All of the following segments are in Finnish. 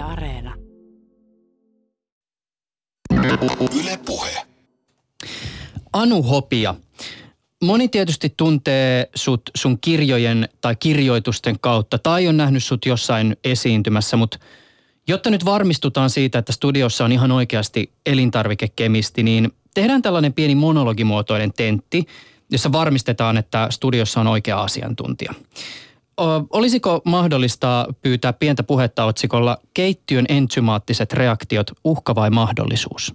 Yle Areena. Yle Puhe. Anu Hopia. Moni tietysti tuntee sut sun kirjojen tai kirjoitusten kautta tai on nähnyt sut jossain esiintymässä, mutta jotta nyt varmistutaan siitä, että studiossa on ihan oikeasti elintarvikekemisti, niin tehdään tällainen pieni monologimuotoinen tentti, jossa varmistetaan, että studiossa on oikea asiantuntija. Olisiko mahdollista pyytää pientä puhetta otsikolla Keittiön entsymaattiset reaktiot, uhka vai mahdollisuus?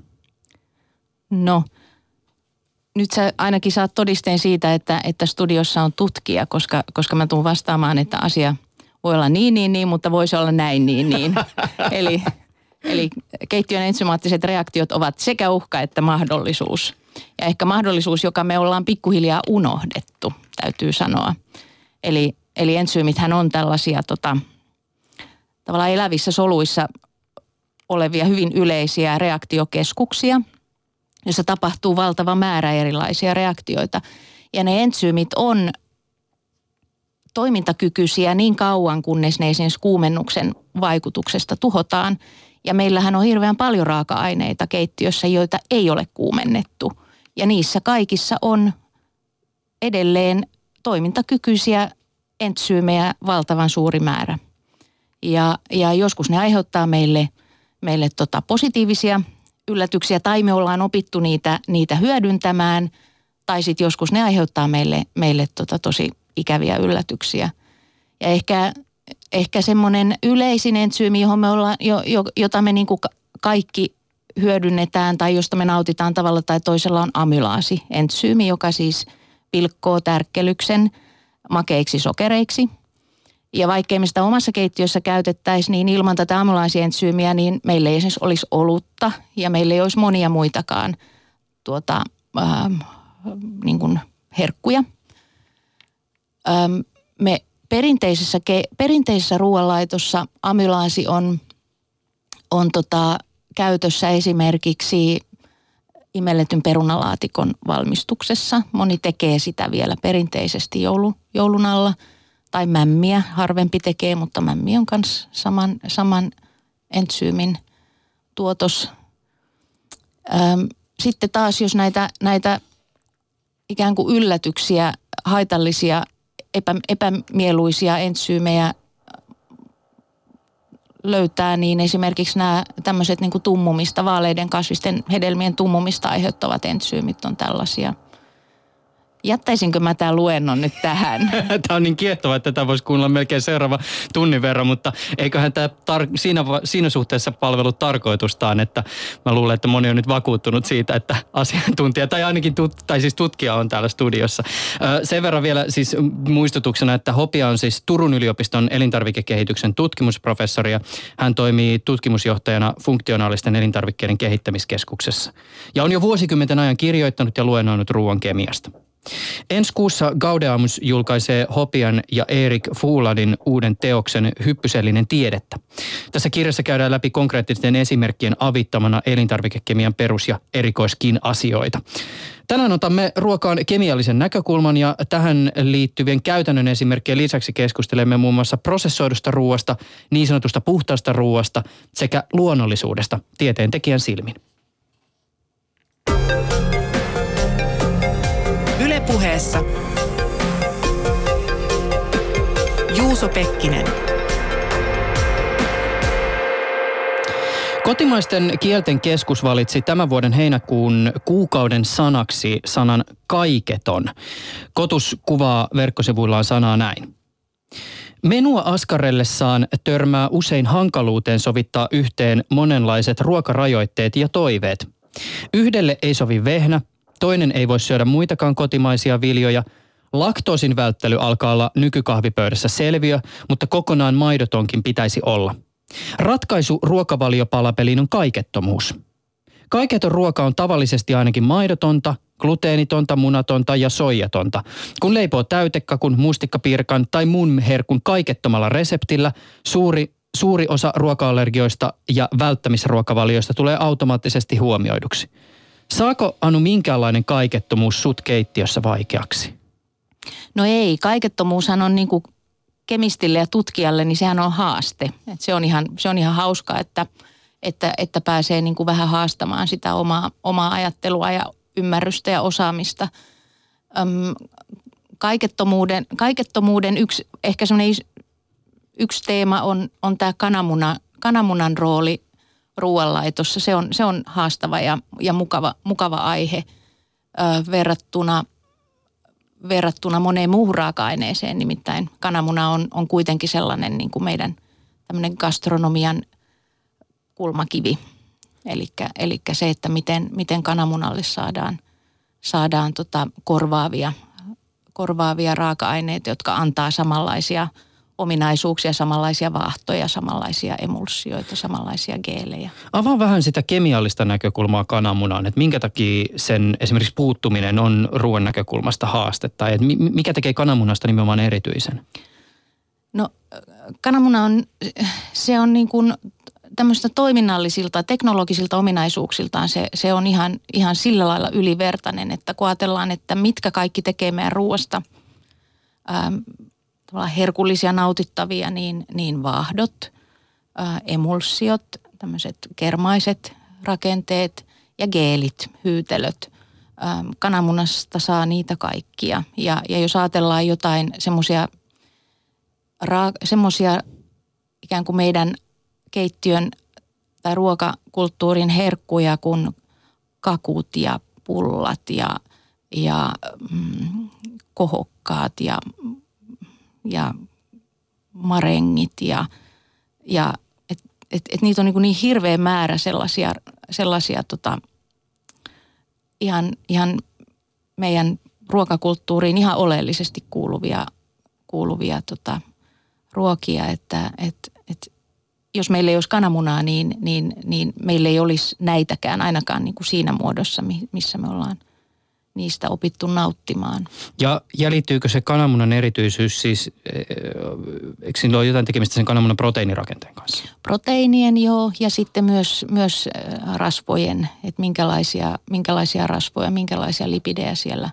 No, nyt sä ainakin saat todisteen siitä, että, että studiossa on tutkija, koska, koska mä tuun vastaamaan, että asia voi olla niin, niin, niin, mutta voisi olla näin, niin, niin. eli, eli keittiön ensymaattiset reaktiot ovat sekä uhka että mahdollisuus. Ja ehkä mahdollisuus, joka me ollaan pikkuhiljaa unohdettu, täytyy sanoa. Eli, eli entsyymithän on tällaisia tota, tavallaan elävissä soluissa olevia hyvin yleisiä reaktiokeskuksia – jossa tapahtuu valtava määrä erilaisia reaktioita. Ja ne entsyymit on toimintakykyisiä niin kauan, kunnes ne esimerkiksi kuumennuksen vaikutuksesta tuhotaan. Ja meillähän on hirveän paljon raaka-aineita keittiössä, joita ei ole kuumennettu. Ja niissä kaikissa on edelleen toimintakykyisiä entsyymejä valtavan suuri määrä. Ja, ja joskus ne aiheuttaa meille, meille tota positiivisia yllätyksiä tai me ollaan opittu niitä, niitä hyödyntämään tai sitten joskus ne aiheuttaa meille, meille tota tosi ikäviä yllätyksiä. Ja ehkä, ehkä semmoinen yleisin entsyymi, johon me ollaan, jo, jo, jota me niinku kaikki hyödynnetään tai josta me nautitaan tavalla tai toisella on amylaasi entsyymi, joka siis pilkkoo tärkkelyksen makeiksi sokereiksi – ja vaikkei me sitä omassa keittiössä käytettäisiin, niin ilman tätä amylaasientsyymiä, niin meillä ei esimerkiksi olisi olutta ja meillä ei olisi monia muitakaan tuota, ähm, niin kuin herkkuja. Ähm, me perinteisessä, perinteisessä ruoanlaitossa amylaasi on, on tota, käytössä esimerkiksi imelletyn perunalaatikon valmistuksessa. Moni tekee sitä vielä perinteisesti joulu, joulun alla – tai mämmiä harvempi tekee, mutta mämmi on myös saman, saman entsyymin tuotos. Öm, sitten taas, jos näitä, näitä ikään kuin yllätyksiä, haitallisia, epä, epämieluisia entsyymejä löytää, niin esimerkiksi nämä tämmöiset niin tummumista, vaaleiden kasvisten hedelmien tummumista aiheuttavat entsyymit on tällaisia – Jättäisinkö mä tämän luennon nyt tähän? tämä on niin kiehtova, että tätä voisi kuunnella melkein seuraava tunnin verran, mutta eiköhän tämä tar- siinä, siinä suhteessa palvelu tarkoitustaan, että mä luulen, että moni on nyt vakuuttunut siitä, että asiantuntija tai ainakin tut- tai siis tutkija on täällä studiossa. Sen verran vielä siis muistutuksena, että Hopia on siis Turun yliopiston elintarvikekehityksen tutkimusprofessori ja hän toimii tutkimusjohtajana funktionaalisten elintarvikkeiden kehittämiskeskuksessa. Ja on jo vuosikymmenten ajan kirjoittanut ja luennoinut ruoan kemiasta. Ensi kuussa Gaudeamus julkaisee Hopian ja Erik Fuuladin uuden teoksen Hyppysellinen tiedettä. Tässä kirjassa käydään läpi konkreettisten esimerkkien avittamana elintarvikekemian perus- ja erikoiskin asioita. Tänään otamme ruokaan kemiallisen näkökulman ja tähän liittyvien käytännön esimerkkien lisäksi keskustelemme muun muassa prosessoidusta ruoasta, niin sanotusta puhtaasta ruoasta sekä luonnollisuudesta tieteen tekijän silmin. Ylepuheessa Juuso Pekkinen. Kotimaisten kielten keskus valitsi tämän vuoden heinäkuun kuukauden sanaksi sanan kaiketon. Kotus kuvaa verkkosivuillaan sanaa näin. Menua askarellessaan törmää usein hankaluuteen sovittaa yhteen monenlaiset ruokarajoitteet ja toiveet. Yhdelle ei sovi vehnä, Toinen ei voi syödä muitakaan kotimaisia viljoja. Laktoosin välttely alkaa olla nykykahvipöydässä selviö, mutta kokonaan maidotonkin pitäisi olla. Ratkaisu ruokavaliopalapeliin on kaikettomuus. Kaiketon ruoka on tavallisesti ainakin maidotonta, gluteenitonta, munatonta ja soijatonta. Kun leipoo täytekakun, mustikkapirkan tai muun herkun kaikettomalla reseptillä, suuri, suuri osa ruoka-allergioista ja välttämisruokavalioista tulee automaattisesti huomioiduksi. Saako Anu minkäänlainen kaikettomuus sut keittiössä vaikeaksi? No ei, kaikettomuushan on niin kuin kemistille ja tutkijalle, niin sehän on haaste. Et se, on ihan, se on ihan hauskaa, että, että, että pääsee niin kuin vähän haastamaan sitä omaa, omaa ajattelua ja ymmärrystä ja osaamista. Öm, kaikettomuuden, kaikettomuuden yksi, ehkä yksi teema on, on tämä kananmuna, kananmunan rooli ruoanlaitossa. Se on, se on haastava ja, ja mukava, mukava aihe ö, verrattuna, verrattuna moneen muuhun raaka-aineeseen. Nimittäin kananmuna on, on kuitenkin sellainen niin kuin meidän tämmöinen gastronomian kulmakivi. Eli se, että miten, miten kananmunalle saadaan, saadaan tota korvaavia, korvaavia raaka-aineita, jotka antaa samanlaisia – ominaisuuksia, samanlaisia vaahtoja, samanlaisia emulsioita, samanlaisia geelejä. Avaa vähän sitä kemiallista näkökulmaa kananmunaan, että minkä takia sen esimerkiksi puuttuminen on ruoan näkökulmasta haastetta, että mikä tekee kananmunasta nimenomaan erityisen? No kananmuna on, se on niin kuin tämmöistä toiminnallisilta, teknologisilta ominaisuuksiltaan se, se on ihan, ihan sillä lailla ylivertainen, että kun ajatellaan, että mitkä kaikki tekee meidän ruoasta, ähm, herkullisia nautittavia, niin, niin vaahdot, ää, emulsiot, tämmöiset kermaiset rakenteet ja geelit, hyytelöt. Ää, kananmunasta saa niitä kaikkia. Ja, ja jos ajatellaan jotain semmoisia semmosia ikään kuin meidän keittiön tai ruokakulttuurin herkkuja kuin kakut ja pullat ja, ja mm, kohokkaat ja ja marengit ja, ja et, et, et niitä on niin, niin hirveä määrä sellaisia, sellaisia tota, ihan, ihan meidän ruokakulttuuriin ihan oleellisesti kuuluvia, kuuluvia tota, ruokia, että et, et, jos meillä ei olisi kananmunaa, niin, niin, niin meillä ei olisi näitäkään ainakaan niin kuin siinä muodossa, missä me ollaan – niistä opittu nauttimaan. Ja jäljittyykö se kananmunan erityisyys siis, eh, eikö siinä ole jotain tekemistä sen kananmunan proteiinirakenteen kanssa? Proteiinien joo ja sitten myös, myös eh, rasvojen, että minkälaisia, minkälaisia rasvoja, minkälaisia lipidejä siellä,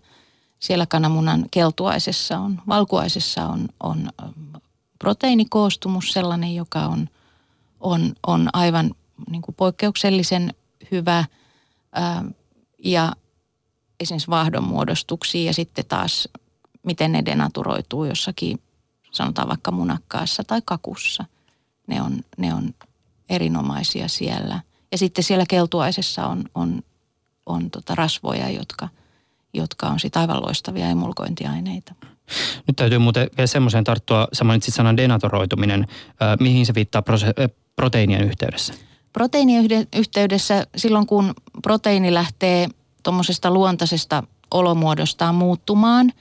siellä kananmunan keltuaisessa on. Valkuaisessa on, on eh, proteiinikoostumus sellainen, joka on, on, on aivan niin kuin poikkeuksellisen hyvä ää, ja esimerkiksi vaahdon muodostuksiin ja sitten taas miten ne denaturoituu jossakin, sanotaan vaikka munakkaassa tai kakussa. Ne on, ne on erinomaisia siellä. Ja sitten siellä keltuaisessa on, on, on tota rasvoja, jotka, jotka on sitten aivan loistavia emulkointiaineita. Nyt täytyy muuten vielä semmoiseen tarttua, sä mainitsit sanan denatoroituminen. Äh, mihin se viittaa prose- proteiinien yhteydessä? Proteiinien yhteydessä silloin, kun proteiini lähtee – tuommoisesta luontaisesta olomuodostaan muuttumaan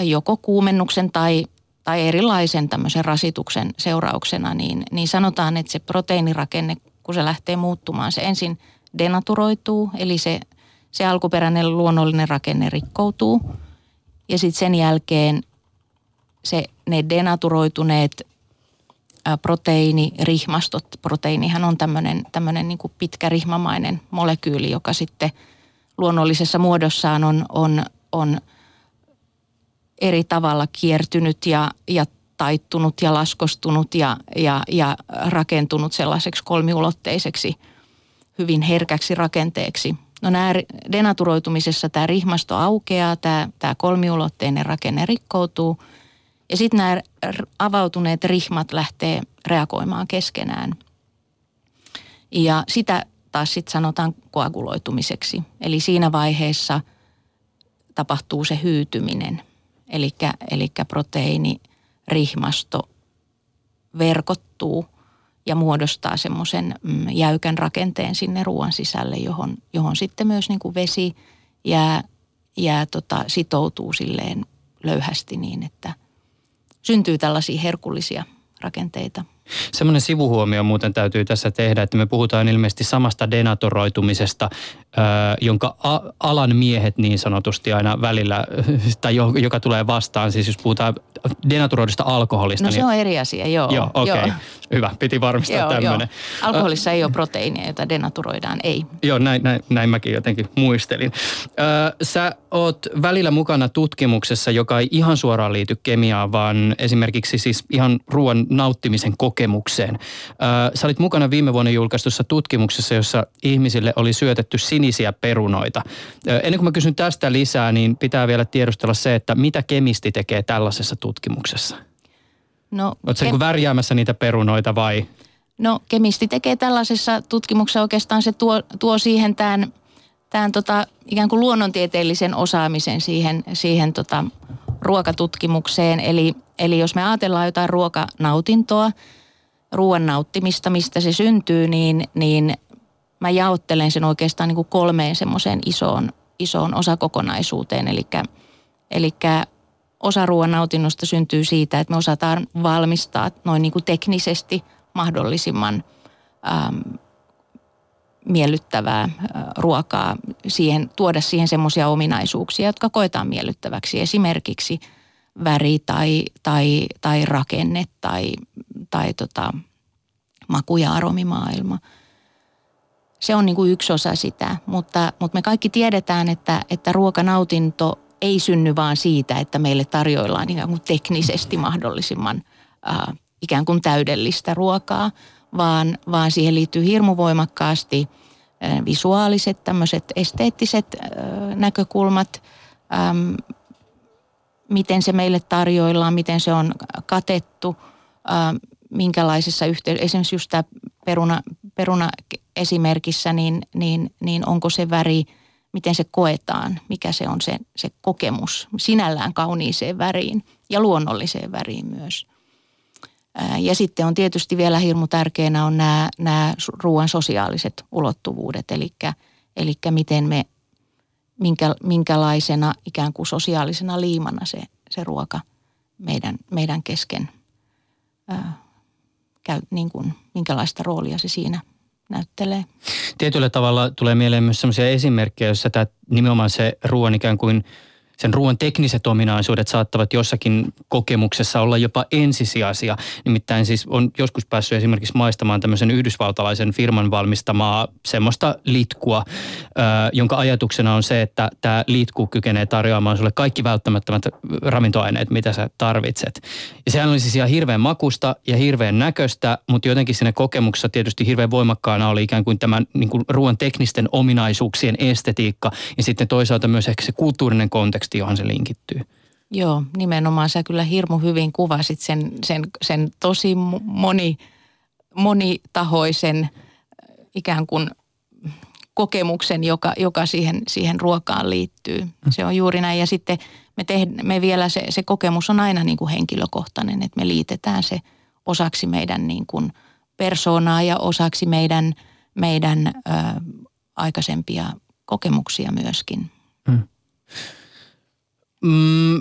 joko kuumennuksen tai, tai erilaisen tämmöisen rasituksen seurauksena, niin, niin sanotaan, että se proteiinirakenne, kun se lähtee muuttumaan, se ensin denaturoituu, eli se, se alkuperäinen luonnollinen rakenne rikkoutuu. Ja sitten sen jälkeen se, ne denaturoituneet proteiinirihmastot, proteiinihan on tämmöinen, niin pitkä rihmamainen molekyyli, joka sitten – luonnollisessa muodossaan on, on, on eri tavalla kiertynyt ja, ja taittunut ja laskostunut ja, ja, ja rakentunut sellaiseksi kolmiulotteiseksi hyvin herkäksi rakenteeksi. No nämä denaturoitumisessa tämä rihmasto aukeaa, tämä, tämä kolmiulotteinen rakenne rikkoutuu ja sitten nämä avautuneet rihmat lähtee reagoimaan keskenään. Ja sitä taas sitten sanotaan koaguloitumiseksi. Eli siinä vaiheessa tapahtuu se hyytyminen. Eli proteiini, rihmasto verkottuu ja muodostaa semmoisen mm, jäykän rakenteen sinne ruoan sisälle, johon, johon sitten myös niin kuin vesi jää, jää tota, sitoutuu silleen löyhästi niin, että syntyy tällaisia herkullisia rakenteita – Semmoinen sivuhuomio muuten täytyy tässä tehdä, että me puhutaan ilmeisesti samasta denatoroitumisesta, jonka alan miehet niin sanotusti aina välillä, tai joka tulee vastaan, siis jos puhutaan denaturoidusta alkoholista. No se niin... on eri asia, joo. Joo, okei. Okay. Hyvä, piti varmistaa joo, tämmöinen. Joo. Alkoholissa ei ole proteiinia, jota denaturoidaan, ei. Joo, näin, näin, näin mäkin jotenkin muistelin. sä oot välillä mukana tutkimuksessa, joka ei ihan suoraan liity kemiaan, vaan esimerkiksi siis ihan ruoan nauttimisen kokemukseen. Sä olit mukana viime vuonna julkaistussa tutkimuksessa, jossa ihmisille oli syötetty sinisiä perunoita. Ennen kuin mä kysyn tästä lisää, niin pitää vielä tiedustella se, että mitä kemisti tekee tällaisessa tutkimuksessa? No, Oletko kem- värjäämässä niitä perunoita vai? No kemisti tekee tällaisessa tutkimuksessa oikeastaan se tuo, tuo siihen tämän, tämän tota, ikään kuin luonnontieteellisen osaamisen siihen, siihen tota, ruokatutkimukseen. Eli, eli jos me ajatellaan jotain ruokanautintoa, ruoan nauttimista, mistä se syntyy, niin, niin mä jaottelen sen oikeastaan niin kuin kolmeen semmoiseen isoon, isoon osakokonaisuuteen. Eli, eli osa ruoan nautinnosta syntyy siitä, että me osataan valmistaa noin niin kuin teknisesti mahdollisimman ähm, miellyttävää äh, ruokaa, siihen, tuoda siihen semmoisia ominaisuuksia, jotka koetaan miellyttäväksi. Esimerkiksi väri tai, tai, tai rakenne tai, tai tota, maku- ja aromimaailma. Se on niin kuin yksi osa sitä, mutta, mutta me kaikki tiedetään, että, että ruokanautinto ei synny vaan siitä, että meille tarjoillaan ikään kuin teknisesti mahdollisimman äh, ikään kuin täydellistä ruokaa, vaan, vaan siihen liittyy hirmu voimakkaasti äh, visuaaliset, tämmöiset esteettiset äh, näkökulmat, ähm, miten se meille tarjoillaan, miten se on katettu, äh, minkälaisessa yhteydessä, esimerkiksi just tämä peruna, peruna esimerkissä, niin, niin, niin onko se väri – miten se koetaan, mikä se on se, se kokemus sinällään kauniiseen väriin ja luonnolliseen väriin myös. Ja sitten on tietysti vielä hirmu tärkeänä on nämä, nämä ruoan sosiaaliset ulottuvuudet, eli, eli miten me, minkä, minkälaisena ikään kuin sosiaalisena liimana se, se ruoka meidän, meidän kesken ää, käy, niin kuin, minkälaista roolia se siinä – näyttelee. Tietyllä tavalla tulee mieleen myös sellaisia esimerkkejä, joissa tämä nimenomaan se ruoan ikään kuin – sen ruoan tekniset ominaisuudet saattavat jossakin kokemuksessa olla jopa ensisijaisia. Nimittäin siis on joskus päässyt esimerkiksi maistamaan tämmöisen yhdysvaltalaisen firman valmistamaa semmoista litkua, jonka ajatuksena on se, että tämä litku kykenee tarjoamaan sulle kaikki välttämättömät ravintoaineet, mitä sä tarvitset. Ja sehän oli siis ihan hirveän makusta ja hirveän näköistä, mutta jotenkin siinä kokemuksessa tietysti hirveän voimakkaana oli ikään kuin tämän niin kuin ruoan teknisten ominaisuuksien estetiikka ja sitten toisaalta myös ehkä se kulttuurinen konteksti konteksti, johon se linkittyy. Joo, nimenomaan sä kyllä hirmu hyvin kuvasit sen, sen, sen tosi moni, monitahoisen äh, ikään kuin kokemuksen, joka, joka siihen, siihen ruokaan liittyy. Mm. Se on juuri näin. Ja sitten me, te, me vielä se, se kokemus on aina niin kuin henkilökohtainen, että me liitetään se osaksi meidän niin kuin persoonaa ja osaksi meidän, meidän ö, aikaisempia kokemuksia myöskin. Mm. Mm,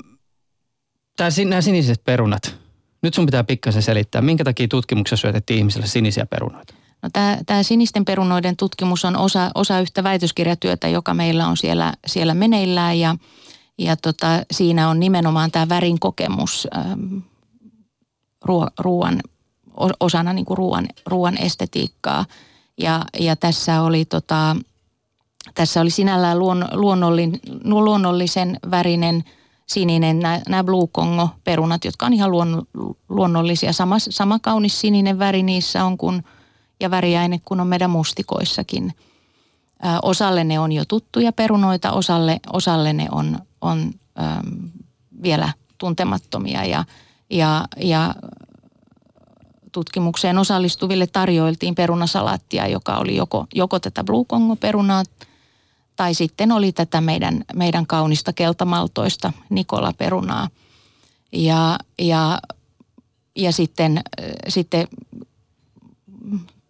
tää, nämä siniset perunat. Nyt sun pitää pikkasen selittää, minkä takia tutkimuksessa syötettiin ihmisille sinisiä perunoita? No tämä, tämä sinisten perunoiden tutkimus on osa, osa yhtä väitöskirjatyötä, joka meillä on siellä, siellä meneillään ja, ja tota, siinä on nimenomaan tämä värin kokemus ähm, ruoan, osana niin kuin ruoan, ruoan estetiikkaa. Ja, ja tässä oli tota, tässä oli sinällään luon, luonnollin, luonnollisen värinen sininen, nämä Blue Congo-perunat, jotka on ihan luon, luonnollisia. Sama, sama kaunis sininen väri niissä on kuin, ja väriäine kuin on meidän mustikoissakin. Ö, osalle ne on jo tuttuja perunoita, osalle, osalle ne on, on ö, vielä tuntemattomia ja, ja, ja tutkimukseen osallistuville tarjoiltiin perunasalaattia, joka oli joko, joko tätä Blue Congo-perunaa – tai sitten oli tätä meidän, meidän kaunista keltamaltoista Nikola Perunaa. Ja, ja, ja sitten, sitten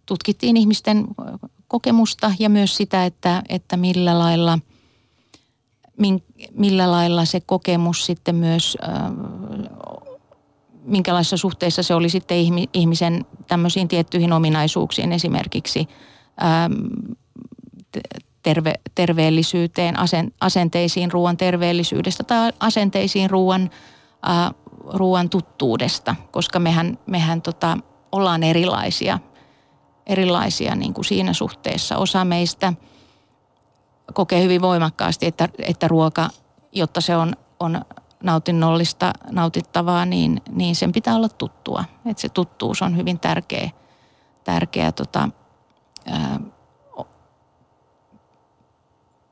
tutkittiin ihmisten kokemusta ja myös sitä, että, että millä lailla millä lailla se kokemus sitten myös minkälaisessa suhteessa se oli sitten ihmisen tämmöisiin tiettyihin ominaisuuksiin, esimerkiksi äm, terve, terveellisyyteen, asenteisiin ruoan terveellisyydestä tai asenteisiin ruoan, ää, ruoan tuttuudesta, koska mehän, mehän tota, ollaan erilaisia, erilaisia niin kuin siinä suhteessa. Osa meistä kokee hyvin voimakkaasti, että, että ruoka, jotta se on, on nautinnollista, nautittavaa, niin, niin sen pitää olla tuttua. Että se tuttuus on hyvin tärkeä, tärkeä tota, ää,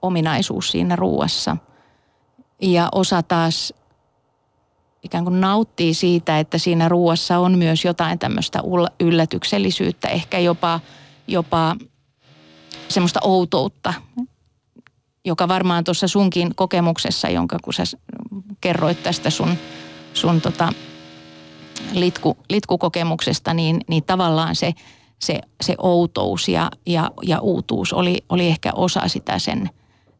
ominaisuus siinä ruuassa. Ja osa taas ikään kuin nauttii siitä, että siinä ruuassa on myös jotain tämmöistä yllätyksellisyyttä, ehkä jopa, jopa semmoista outoutta, joka varmaan tuossa sunkin kokemuksessa, jonka kun sä kerroit tästä sun, sun tota litku, litkukokemuksesta, niin, niin tavallaan se, se, se outous ja, ja, ja uutuus oli, oli ehkä osa sitä sen,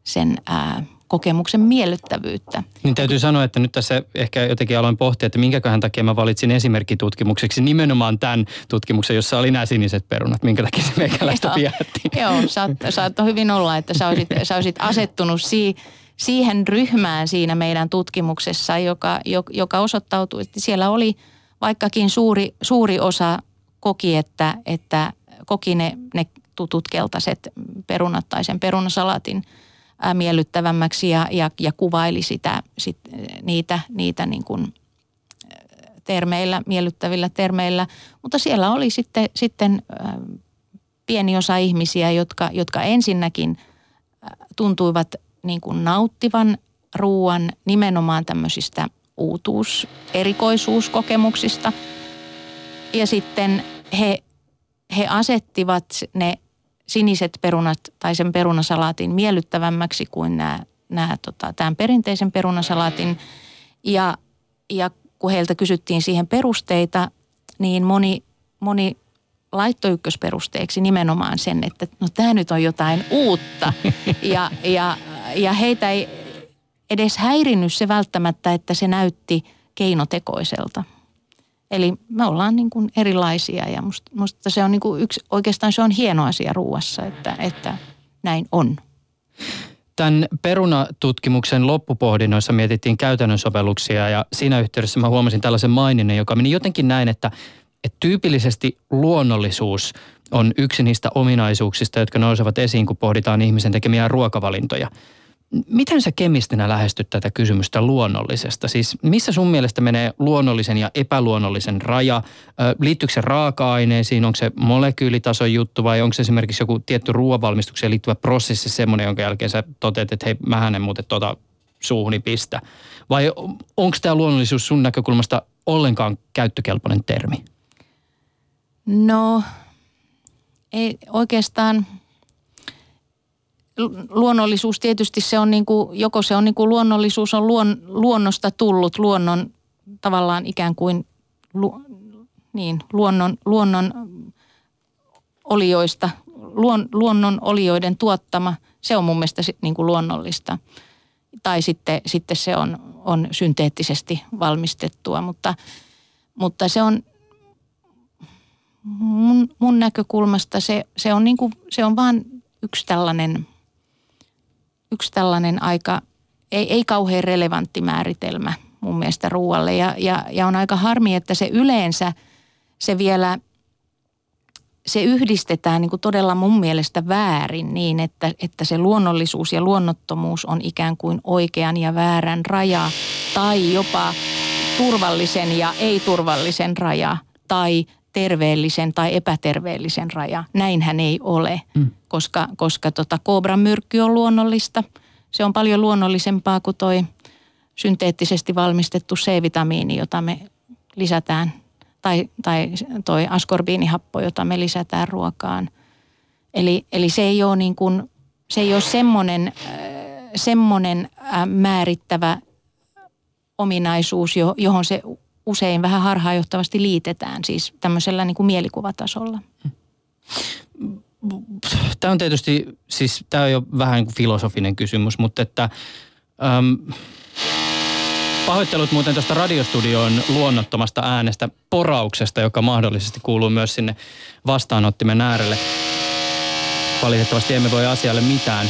sen ää, kokemuksen miellyttävyyttä. Niin täytyy sanoa, että nyt tässä ehkä jotenkin aloin pohtia, että minkäköhän takia mä valitsin esimerkkitutkimukseksi nimenomaan tämän tutkimuksen, jossa oli nämä siniset perunat. Minkä takia se meikäläistä vietti. Joo, saat, saattoi hyvin olla, että sä olisit, sä olisit asettunut si, siihen ryhmään siinä meidän tutkimuksessa, joka, joka osoittautui, että siellä oli vaikkakin suuri, suuri osa koki, että, että koki ne, ne tutut keltaiset perunat tai sen perunasalaatin – miellyttävämmäksi ja, ja, ja kuvaili sitä, sit, niitä, niitä niin kuin termeillä, miellyttävillä termeillä. Mutta siellä oli sitten, sitten pieni osa ihmisiä, jotka, jotka ensinnäkin tuntuivat niin kuin nauttivan ruoan nimenomaan tämmöisistä uutuus, erikoisuuskokemuksista. Ja sitten he, he asettivat ne siniset perunat tai sen perunasalaatin miellyttävämmäksi kuin nämä, nämä tota, tämän perinteisen perunasalaatin. Ja, ja kun heiltä kysyttiin siihen perusteita, niin moni, moni laittoi ykkösperusteeksi nimenomaan sen, että no tämä nyt on jotain uutta. Ja, ja, ja heitä ei edes häirinnyt se välttämättä, että se näytti keinotekoiselta. Eli me ollaan niin kuin erilaisia ja musta, musta se on niin kuin yksi, oikeastaan se on hieno asia ruuassa, että, että näin on. Tämän perunatutkimuksen loppupohdinnoissa mietittiin käytännön sovelluksia ja siinä yhteydessä mä huomasin tällaisen maininnan, joka meni jotenkin näin, että, että tyypillisesti luonnollisuus on yksi niistä ominaisuuksista, jotka nousevat esiin, kun pohditaan ihmisen tekemiä ruokavalintoja – Miten sä kemistinä lähestyt tätä kysymystä luonnollisesta? Siis missä sun mielestä menee luonnollisen ja epäluonnollisen raja? Liittyykö se raaka-aineisiin? Onko se molekyylitason juttu vai onko se esimerkiksi joku tietty ruoanvalmistukseen liittyvä prosessi semmoinen, jonka jälkeen sä toteat, että hei, mähän en muuten tota suuhuni pistä? Vai onko tämä luonnollisuus sun näkökulmasta ollenkaan käyttökelpoinen termi? No, ei oikeastaan – luonnollisuus tietysti se on niin kuin, joko se on niin kuin luonnollisuus on luon, luonnosta tullut, luonnon tavallaan ikään kuin lu, niin, luonnon, luonnon olioista, luon, luonnon olioiden tuottama, se on mun mielestä niin kuin luonnollista. Tai sitten, sitten se on, on synteettisesti valmistettua, mutta, mutta se on mun, mun näkökulmasta se, se on, niin kuin, se on vaan yksi tällainen – yksi tällainen aika, ei, ei kauhean relevantti määritelmä mun mielestä ruoalle. Ja, ja, ja on aika harmi, että se yleensä se vielä, se yhdistetään niin kuin todella mun mielestä väärin niin, että, että se luonnollisuus ja luonnottomuus on ikään kuin oikean ja väärän raja tai jopa turvallisen ja ei-turvallisen raja tai terveellisen tai epäterveellisen raja. Näinhän ei ole, mm. koska, koska tota, kobran myrkky on luonnollista. Se on paljon luonnollisempaa kuin toi synteettisesti valmistettu C-vitamiini, jota me lisätään, tai, tai toi askorbiinihappo, jota me lisätään ruokaan. Eli, eli se ei ole, niin kuin, se ei ole semmoinen, äh, semmoinen äh, määrittävä ominaisuus, johon se usein vähän harhaanjohtavasti liitetään, siis tämmöisellä niin kuin mielikuvatasolla. Tämä on tietysti, siis tämä on jo vähän kuin filosofinen kysymys, mutta että äm, Pahoittelut muuten tuosta radiostudioon luonnottomasta äänestä porauksesta, joka mahdollisesti kuuluu myös sinne vastaanottimen äärelle. Valitettavasti emme voi asialle mitään.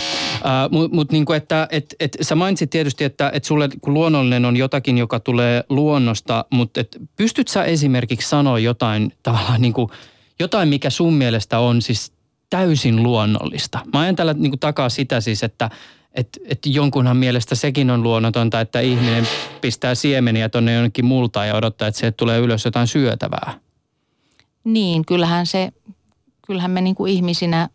Mutta mut niinku, että et, et, sä mainitsit tietysti, että et sulle kun luonnollinen on jotakin, joka tulee luonnosta, mutta et, pystyt sä esimerkiksi sanoa jotain tavallaan niinku, jotain, mikä sun mielestä on siis täysin luonnollista. Mä ajan tällä niinku takaa sitä siis, että että et jonkunhan mielestä sekin on luonnotonta, että ihminen pistää siemeniä tuonne jonnekin multaan ja odottaa, että sieltä tulee ylös jotain syötävää. Niin, kyllähän se, kyllähän me niin kuin ihmisinä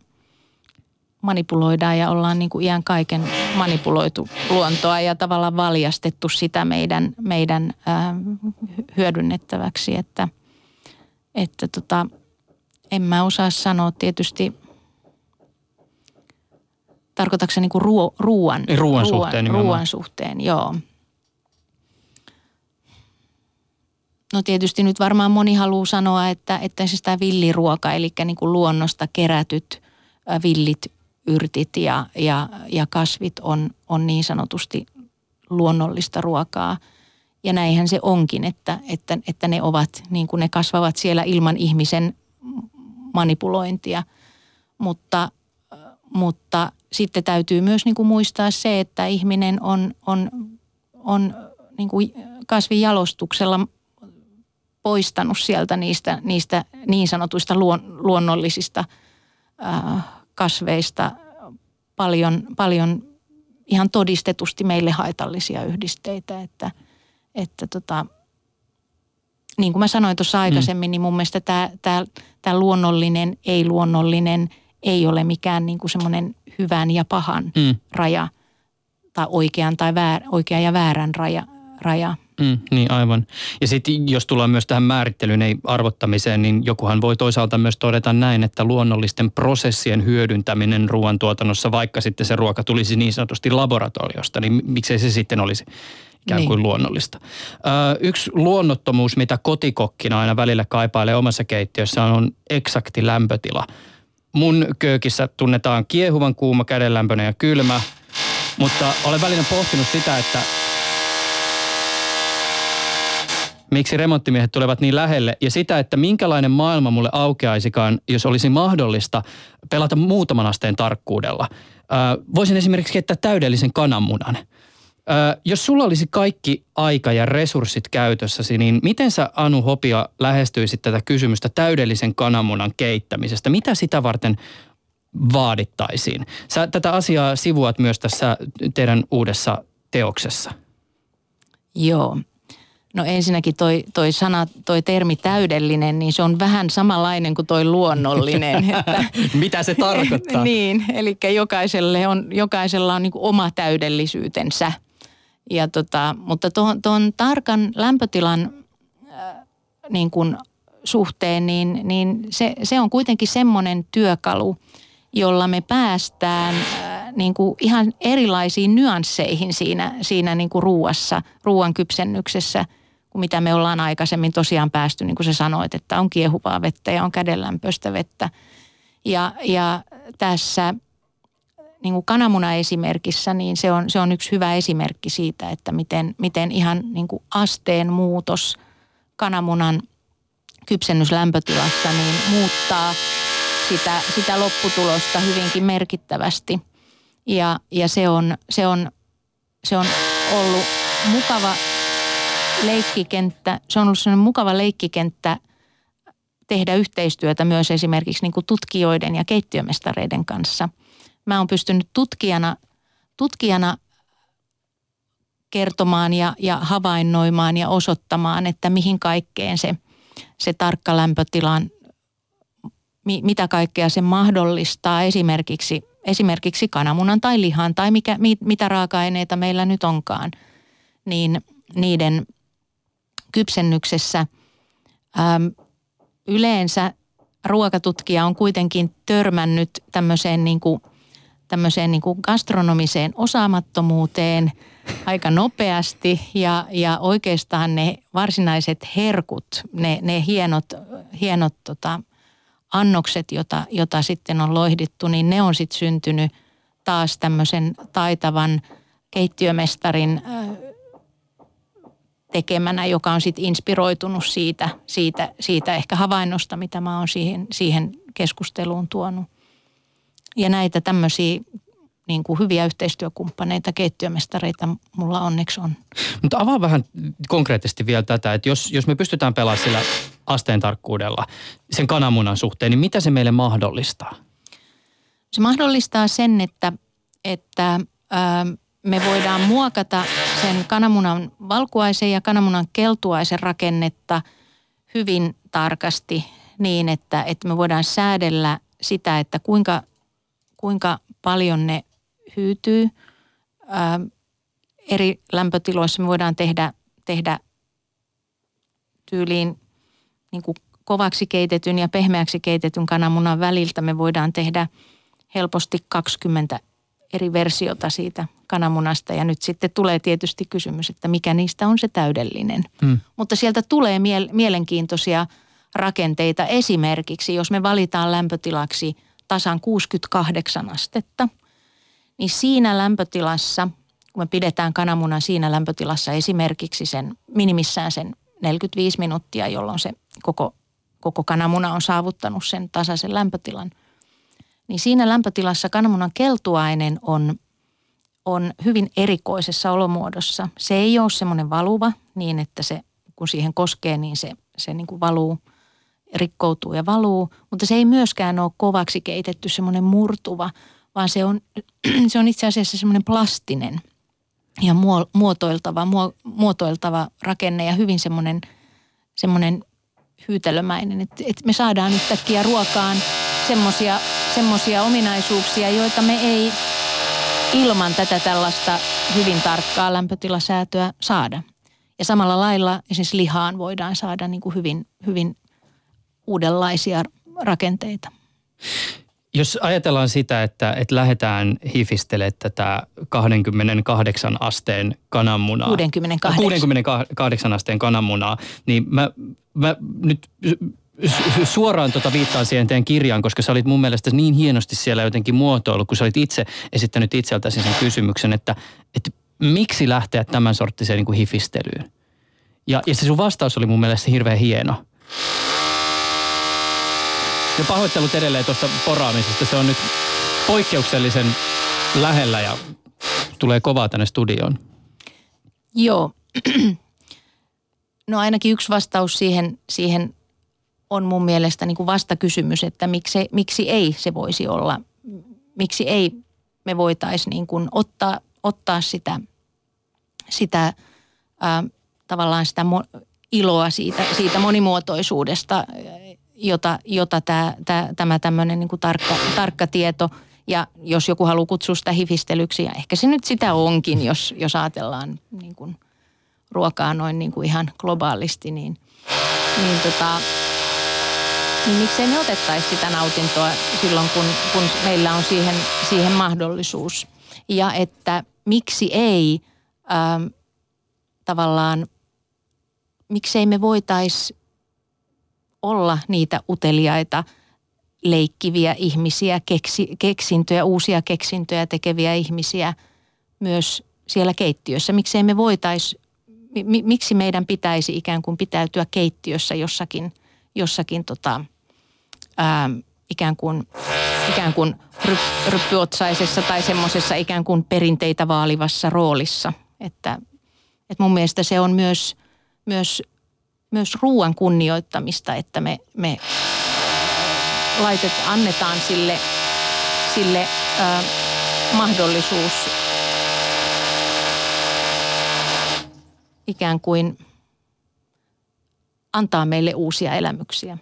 manipuloidaan ja ollaan niin kuin iän kaiken manipuloitu luontoa ja tavallaan valjastettu sitä meidän, meidän ää, hyödynnettäväksi, että, että tota, en mä osaa sanoa tietysti – Tarkoitatko se niinku ruo, ruoan? Ei, ruoan, ruoan suhteen nimenomaan. Ruoan suhteen, joo. No tietysti nyt varmaan moni haluaa sanoa, että, että se sitä villiruoka, eli niin kuin luonnosta kerätyt villit yrtit ja, ja, ja kasvit on, on niin sanotusti luonnollista ruokaa. Ja näinhän se onkin, että, että, että ne ovat, niin kuin ne kasvavat siellä ilman ihmisen manipulointia. Mutta, mutta sitten täytyy myös niin kuin muistaa se, että ihminen on, on, on niin kuin kasvijalostuksella poistanut sieltä niistä, niistä niin sanotuista luon, luonnollisista ää, kasveista paljon, paljon ihan todistetusti meille haitallisia yhdisteitä, että, että tota, niin kuin mä sanoin tuossa aikaisemmin, mm. niin mun mielestä tämä, tämä, tämä luonnollinen, ei-luonnollinen ei ole mikään niin kuin semmoinen hyvän ja pahan mm. raja tai oikean tai väär, oikean ja väärän raja. raja. Mm, niin aivan. Ja sitten jos tullaan myös tähän määrittelyyn, ei arvottamiseen, niin jokuhan voi toisaalta myös todeta näin, että luonnollisten prosessien hyödyntäminen ruoantuotannossa, vaikka sitten se ruoka tulisi niin sanotusti laboratoriosta, niin miksei se sitten olisi ikään kuin niin. luonnollista. Ö, yksi luonnottomuus, mitä kotikokkina aina välillä kaipailee omassa keittiössä on eksakti lämpötila – mun köökissä tunnetaan kiehuvan kuuma, kädenlämpöinen ja kylmä, mutta olen välillä pohtinut sitä, että miksi remonttimiehet tulevat niin lähelle ja sitä, että minkälainen maailma mulle aukeaisikaan, jos olisi mahdollista pelata muutaman asteen tarkkuudella. voisin esimerkiksi keittää täydellisen kananmunan – jos sulla olisi kaikki aika ja resurssit käytössäsi, niin miten sä Anu Hopia lähestyisit tätä kysymystä täydellisen kananmunan keittämisestä? Mitä sitä varten vaadittaisiin? Sä tätä asiaa sivuat myös tässä teidän uudessa teoksessa. Joo. No ensinnäkin toi, toi sana, toi termi täydellinen, niin se on vähän samanlainen kuin toi luonnollinen. Että, Mitä se tarkoittaa? niin, eli jokaiselle on, jokaisella on niin oma täydellisyytensä – ja tota, mutta tuon, tuon tarkan lämpötilan äh, niin kuin suhteen, niin, niin se, se on kuitenkin semmoinen työkalu, jolla me päästään äh, niin kuin ihan erilaisiin nyansseihin siinä, siinä niin kuin ruuassa, ruoan kypsennyksessä, kuin mitä me ollaan aikaisemmin tosiaan päästy, niin kuin sä sanoit, että on kiehuvaa vettä ja on kädenlämpöistä vettä. Ja, ja tässä niin kuin kananmuna esimerkissä, niin se on, se on yksi hyvä esimerkki siitä, että miten, miten ihan niin kuin asteen muutos kananmunan kypsennyslämpötilassa niin muuttaa sitä, sitä lopputulosta hyvinkin merkittävästi. Ja, ja se, on, se, on, se on ollut mukava leikkikenttä, se on ollut sellainen mukava leikkikenttä tehdä yhteistyötä myös esimerkiksi niin kuin tutkijoiden ja keittiömestareiden kanssa – mä oon pystynyt tutkijana, tutkijana kertomaan ja, ja havainnoimaan ja osoittamaan, että mihin kaikkeen se, se tarkka lämpötilan, mi, mitä kaikkea se mahdollistaa esimerkiksi, esimerkiksi kananmunan tai lihan tai mikä, mi, mitä raaka-aineita meillä nyt onkaan, niin niiden kypsennyksessä. Äm, yleensä ruokatutkija on kuitenkin törmännyt tämmöiseen niin kuin – tämmöiseen niin kuin gastronomiseen osaamattomuuteen aika nopeasti ja, ja oikeastaan ne varsinaiset herkut, ne, ne hienot, hienot tota, annokset, jota, jota sitten on loihdittu, niin ne on sitten syntynyt taas tämmöisen taitavan keittiömestarin tekemänä, joka on sitten inspiroitunut siitä, siitä, siitä ehkä havainnosta, mitä mä oon siihen, siihen keskusteluun tuonut. Ja näitä tämmöisiä niin kuin hyviä yhteistyökumppaneita, keittiömestareita mulla onneksi on. Mutta avaa vähän konkreettisesti vielä tätä, että jos, jos me pystytään pelaamaan sillä asteen tarkkuudella sen kananmunan suhteen, niin mitä se meille mahdollistaa? Se mahdollistaa sen, että, että ää, me voidaan muokata sen kananmunan valkuaisen ja kananmunan keltuaisen rakennetta hyvin tarkasti niin, että, että me voidaan säädellä sitä, että kuinka, kuinka paljon ne hyytyy. Ää, eri lämpötiloissa me voidaan tehdä, tehdä tyyliin niin kuin kovaksi keitetyn ja pehmeäksi keitetyn kananmunan väliltä me voidaan tehdä helposti 20 eri versiota siitä kananmunasta ja nyt sitten tulee tietysti kysymys, että mikä niistä on se täydellinen. Hmm. Mutta sieltä tulee mie- mielenkiintoisia rakenteita. Esimerkiksi jos me valitaan lämpötilaksi tasan 68 astetta, niin siinä lämpötilassa, kun me pidetään kananmunan siinä lämpötilassa esimerkiksi sen minimissään sen 45 minuuttia, jolloin se koko, koko kananmuna on saavuttanut sen tasaisen lämpötilan, niin siinä lämpötilassa kananmunan keltuainen on, on hyvin erikoisessa olomuodossa. Se ei ole semmoinen valuva niin, että se kun siihen koskee, niin se, se niin kuin valuu, rikkoutuu ja valuu, mutta se ei myöskään ole kovaksi keitetty semmoinen murtuva, vaan se on, se on itse asiassa semmoinen plastinen ja muotoiltava, muotoiltava rakenne ja hyvin semmoinen, semmoinen hyytelömäinen. Että et me saadaan yhtäkkiä ruokaan semmoisia semmosia ominaisuuksia, joita me ei ilman tätä tällaista hyvin tarkkaa lämpötilasäätöä saada. Ja samalla lailla esimerkiksi lihaan voidaan saada niin kuin hyvin, hyvin uudenlaisia rakenteita. Jos ajatellaan sitä, että, että lähdetään hifistelemään tätä 28 asteen kananmunaa. 68. 68 asteen kananmunaa, niin mä, mä nyt suoraan tota viittaan siihen teidän kirjaan, koska sä olit mun mielestä niin hienosti siellä jotenkin muotoilu, kun sä olit itse esittänyt itseltäsi sen kysymyksen, että, että miksi lähteä tämän sorttiseen niin kuin hifistelyyn. Ja, ja se sun vastaus oli mun mielestä hirveän hieno. Ja pahoittelut edelleen tuosta poraamisesta. Se on nyt poikkeuksellisen lähellä ja tulee kovaa tänne studioon. Joo. No ainakin yksi vastaus siihen, siihen on mun mielestä niin kuin vastakysymys, että miksi, miksi ei se voisi olla, miksi ei me voitaisiin niin kuin ottaa, ottaa sitä, sitä ää, tavallaan sitä mo- iloa siitä, siitä monimuotoisuudesta jota, jota tämä, tämä, tämä tämmöinen niin tarkka, tarkka tieto. Ja jos joku haluaa kutsua sitä hifistelyksi, ja ehkä se nyt sitä onkin, jos, jos ajatellaan niin kuin ruokaa noin niin kuin ihan globaalisti, niin, niin, tota, niin miksei me otettaisi sitä nautintoa silloin, kun, kun meillä on siihen, siihen mahdollisuus. Ja että miksi ei ähm, tavallaan, miksei me voitaisi olla niitä uteliaita, leikkiviä ihmisiä, keksi, keksintöjä, uusia keksintöjä tekeviä ihmisiä myös siellä keittiössä. Miksei me voitaisi, mi, miksi meidän pitäisi ikään kuin pitäytyä keittiössä jossakin, jossakin tota, ää, ikään kuin, ikään kuin ryp, ryppyotsaisessa tai semmoisessa ikään kuin perinteitä vaalivassa roolissa. Että, että mun mielestä se on myös, myös myös ruoan kunnioittamista, että me, me laitet, annetaan sille, sille ö, mahdollisuus ikään kuin antaa meille uusia elämyksiä.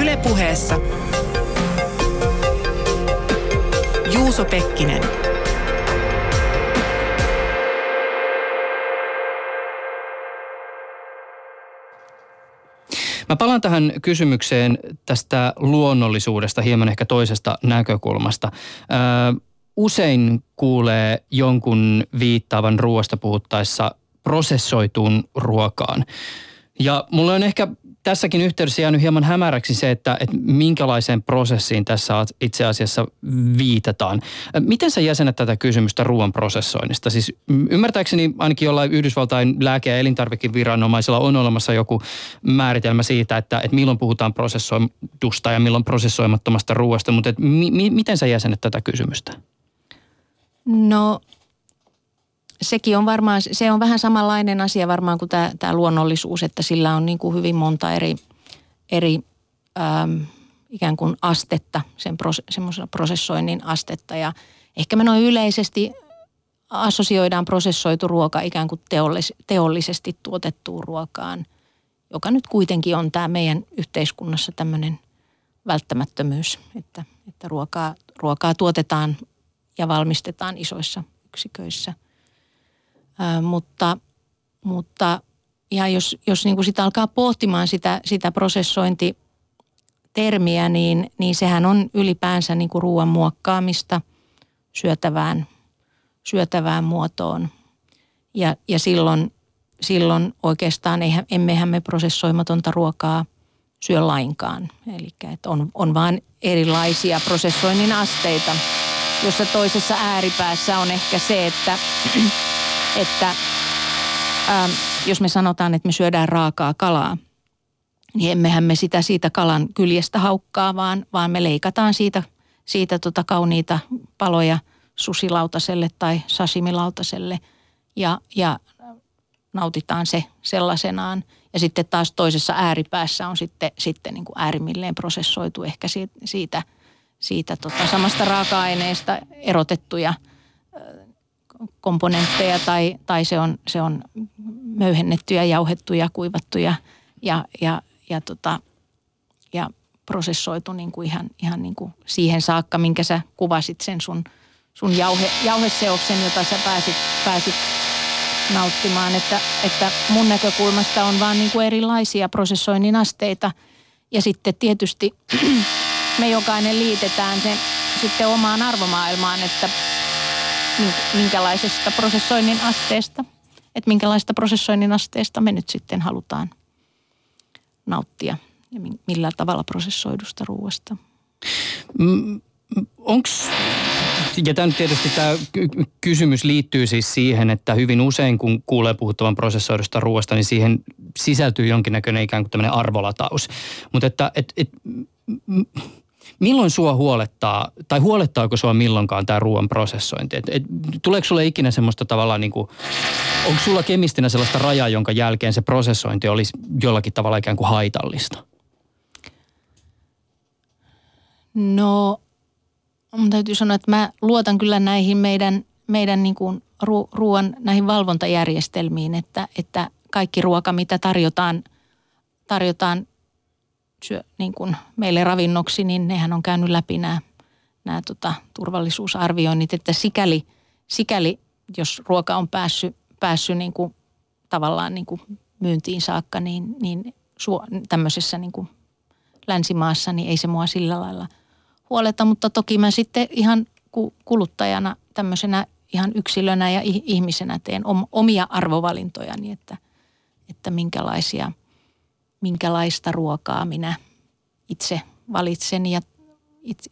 Ylepuheessa Juuso Pekkinen. Mä palaan tähän kysymykseen tästä luonnollisuudesta hieman ehkä toisesta näkökulmasta. Ö, usein kuulee jonkun viittaavan ruoasta puhuttaessa prosessoituun ruokaan. Ja mulle on ehkä tässäkin yhteydessä jäänyt hieman hämäräksi se, että, että minkälaiseen prosessiin tässä itse asiassa viitataan. Miten sä jäsenet tätä kysymystä ruoan prosessoinnista? Siis ymmärtääkseni ainakin jollain Yhdysvaltain lääke- ja elintarvikeviranomaisilla on olemassa joku määritelmä siitä, että, että milloin puhutaan prosessoidusta ja milloin prosessoimattomasta ruoasta, mutta että mi, miten sä jäsenet tätä kysymystä? No sekin on varmaan, se on vähän samanlainen asia varmaan kuin tämä, luonnollisuus, että sillä on niin kuin hyvin monta eri, eri ähm, ikään kuin astetta, sen prose, prosessoinnin astetta. Ja ehkä me noin yleisesti assosioidaan prosessoitu ruoka ikään kuin teollis, teollisesti tuotettuun ruokaan, joka nyt kuitenkin on tämä meidän yhteiskunnassa tämmöinen välttämättömyys, että, että ruokaa, ruokaa tuotetaan ja valmistetaan isoissa yksiköissä – mutta, mutta ja jos, jos niin kuin sitä alkaa pohtimaan sitä, sitä prosessointitermiä, niin, niin sehän on ylipäänsä niin kuin ruoan muokkaamista syötävään, syötävään muotoon. Ja, ja silloin, silloin oikeastaan eihän, emmehän me prosessoimatonta ruokaa syö lainkaan. Eli on, on vain erilaisia prosessoinnin asteita, jossa toisessa ääripäässä on ehkä se, että että ähm, jos me sanotaan, että me syödään raakaa kalaa, niin emmehän me sitä siitä kalan kyljestä haukkaa, vaan, vaan me leikataan siitä, siitä tota kauniita paloja susilautaselle tai sasimilautaselle ja, ja nautitaan se sellaisenaan. Ja sitten taas toisessa ääripäässä on sitten, sitten niin kuin äärimmilleen prosessoitu ehkä siitä, siitä, siitä tota samasta raaka-aineesta erotettuja komponentteja tai, tai se, on, se on möyhennettyjä, jauhettuja, kuivattuja ja, ja, ja, tota, ja prosessoitu niin kuin ihan, ihan niin kuin siihen saakka, minkä sä kuvasit sen sun, sun jauhe, jauheseoksen, jota sä pääsit, pääsit nauttimaan. Että, että mun näkökulmasta on vaan niin kuin erilaisia prosessoinnin asteita. Ja sitten tietysti me jokainen liitetään se sitten omaan arvomaailmaan, että minkälaisesta prosessoinnin asteesta, että minkälaista prosessoinnin asteesta me nyt sitten halutaan nauttia ja millä tavalla prosessoidusta ruoasta. Mm, Onko, ja tämän tietysti tämä kysymys liittyy siis siihen, että hyvin usein kun kuulee puhuttavan prosessoidusta ruoasta, niin siihen sisältyy jonkinnäköinen ikään kuin tämmöinen arvolataus. Mutta että et, et, Milloin sua huolettaa, tai huolettaako sua milloinkaan tämä ruoan prosessointi? Et, et, tuleeko sulle ikinä semmoista tavallaan niin kuin, onko sulla kemistinä sellaista rajaa, jonka jälkeen se prosessointi olisi jollakin tavalla ikään kuin haitallista? No, mun täytyy sanoa, että mä luotan kyllä näihin meidän, meidän niin kuin ru, ruoan näihin valvontajärjestelmiin, että, että kaikki ruoka, mitä tarjotaan, tarjotaan syö, niin kuin meille ravinnoksi, niin nehän on käynyt läpi nämä, nämä tota, turvallisuusarvioinnit, että sikäli, sikäli jos ruoka on päässyt, päässyt niin kuin, tavallaan niin kuin myyntiin saakka, niin, niin suo, tämmöisessä niin kuin länsimaassa, niin ei se mua sillä lailla huoleta, mutta toki mä sitten ihan kuluttajana tämmöisenä ihan yksilönä ja ihmisenä teen omia arvovalintojani, että, että minkälaisia – minkälaista ruokaa minä itse valitsen ja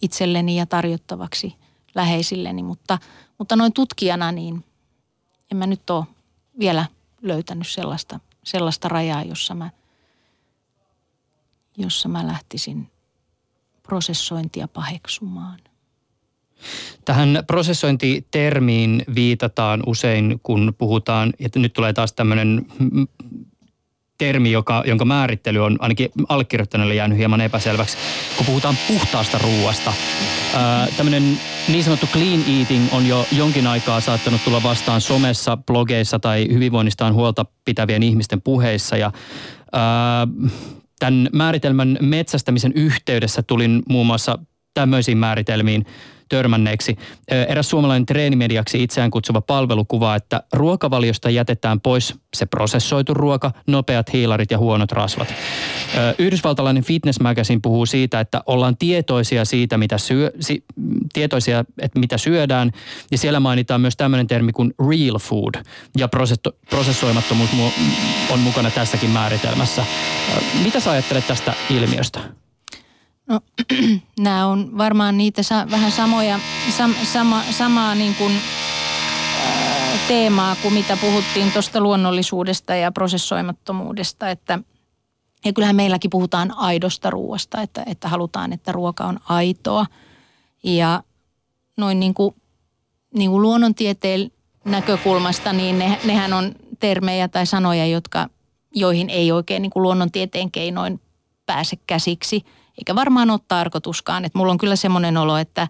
itselleni ja tarjottavaksi läheisilleni. Mutta, mutta noin tutkijana niin en mä nyt ole vielä löytänyt sellaista, sellaista rajaa, jossa mä, jossa mä lähtisin prosessointia paheksumaan. Tähän prosessointitermiin viitataan usein, kun puhutaan, että nyt tulee taas tämmöinen termi, joka, jonka määrittely on ainakin allekirjoittaneelle jäänyt hieman epäselväksi, kun puhutaan puhtaasta ruuasta. Tämmöinen niin sanottu clean eating on jo jonkin aikaa saattanut tulla vastaan somessa, blogeissa tai hyvinvoinnistaan huolta pitävien ihmisten puheissa. Ja, ää, tämän määritelmän metsästämisen yhteydessä tulin muun muassa tämmöisiin määritelmiin törmänneeksi. Eräs suomalainen treenimediaksi itseään kutsuva palvelu kuvaa, että ruokavaliosta jätetään pois se prosessoitu ruoka, nopeat hiilarit ja huonot rasvat. Yhdysvaltalainen Fitness Magazine puhuu siitä, että ollaan tietoisia siitä, mitä, syö, si, tietoisia, että mitä syödään. Ja siellä mainitaan myös tämmöinen termi kuin real food. Ja prosessoimattomuus on mukana tässäkin määritelmässä. Mitä sä ajattelet tästä ilmiöstä? No, nämä on varmaan niitä sa- vähän samoja, sam, sama, samaa niin kuin, ää, teemaa kuin mitä puhuttiin tuosta luonnollisuudesta ja prosessoimattomuudesta, että ja kyllähän meilläkin puhutaan aidosta ruoasta, että, että halutaan, että ruoka on aitoa. Ja noin niin kuin, niin kuin luonnontieteen näkökulmasta, niin ne, nehän on termejä tai sanoja, jotka, joihin ei oikein niin kuin luonnontieteen keinoin pääse käsiksi – eikä varmaan ole tarkoituskaan. Että mulla on kyllä semmoinen olo, että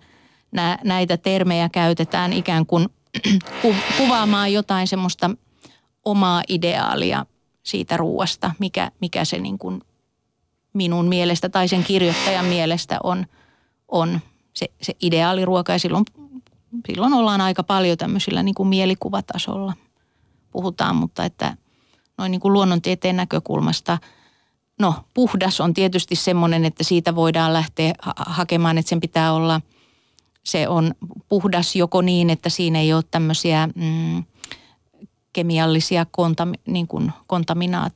nä, näitä termejä käytetään ikään kuin kuvaamaan jotain semmoista omaa ideaalia siitä ruuasta, mikä, mikä se niin kuin minun mielestä tai sen kirjoittajan mielestä on, on se, se ideaaliruoka. Ja silloin, silloin ollaan aika paljon tämmöisillä niin kuin mielikuvatasolla puhutaan, mutta että noin niin kuin luonnontieteen näkökulmasta – no puhdas on tietysti semmoinen, että siitä voidaan lähteä hakemaan, että sen pitää olla, se on puhdas joko niin, että siinä ei ole tämmöisiä mm, kemiallisia kontam, niin kuin kontamina,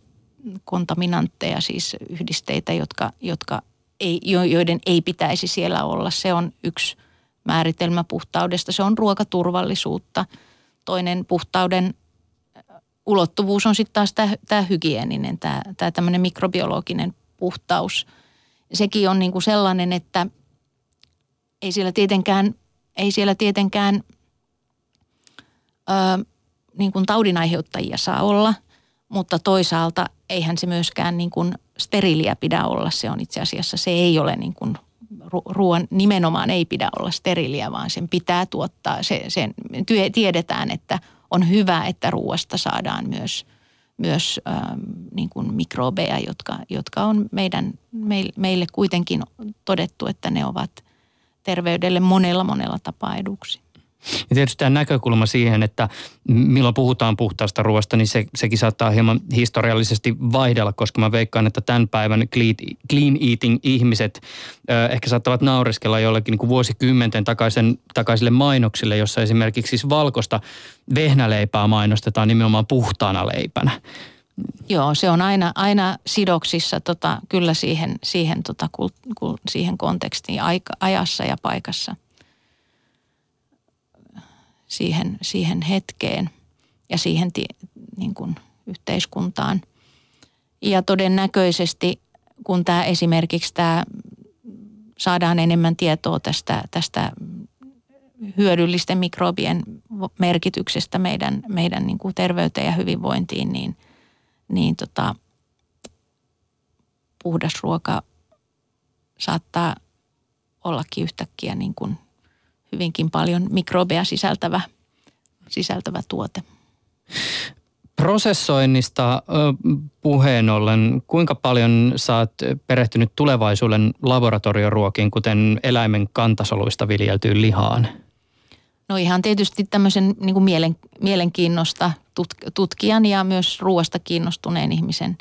kontaminantteja, siis yhdisteitä, jotka, jotka ei, joiden ei pitäisi siellä olla. Se on yksi määritelmä puhtaudesta. Se on ruokaturvallisuutta. Toinen puhtauden ulottuvuus on sitten taas tämä hygieninen, tämä tämmöinen mikrobiologinen puhtaus. Sekin on niinku sellainen, että ei siellä tietenkään, ei siellä tietenkään ö, niin kuin taudinaiheuttajia saa olla, mutta toisaalta eihän se myöskään niin kuin steriliä pidä olla. Se on itse asiassa, se ei ole niin kuin ruoan nimenomaan ei pidä olla steriliä, vaan sen pitää tuottaa, se, sen, tiedetään, että – on hyvä, että ruoasta saadaan myös, myös ähm, niin kuin mikrobeja, jotka, jotka on meidän, meille kuitenkin todettu, että ne ovat terveydelle monella monella tapaa eduksi. Ja tietysti tämä näkökulma siihen, että milloin puhutaan puhtaasta ruoasta, niin se, sekin saattaa hieman historiallisesti vaihdella, koska mä veikkaan, että tämän päivän clean eating ihmiset äh, ehkä saattavat naureskella jollekin niin vuosikymmenten takaisen, takaisille mainoksille, jossa esimerkiksi siis valkoista vehnäleipää mainostetaan nimenomaan puhtaana leipänä. Joo, se on aina, aina sidoksissa tota, kyllä siihen, siihen, tota, kul, kul, siihen kontekstiin aika, ajassa ja paikassa – siihen, siihen hetkeen ja siihen niin kuin yhteiskuntaan. Ja todennäköisesti, kun tämä esimerkiksi tämä saadaan enemmän tietoa tästä, tästä hyödyllisten mikrobien merkityksestä meidän, meidän niin kuin terveyteen ja hyvinvointiin, niin, niin tota, puhdas ruoka saattaa ollakin yhtäkkiä niin kuin hyvinkin paljon mikrobeja sisältävä, sisältävä tuote. Prosessoinnista puheen ollen, kuinka paljon saat perehtynyt tulevaisuuden laboratorioruokiin, kuten eläimen kantasoluista viljeltyyn lihaan? No ihan tietysti tämmöisen niin kuin mielen, mielenkiinnosta tutkijan ja myös ruoasta kiinnostuneen ihmisen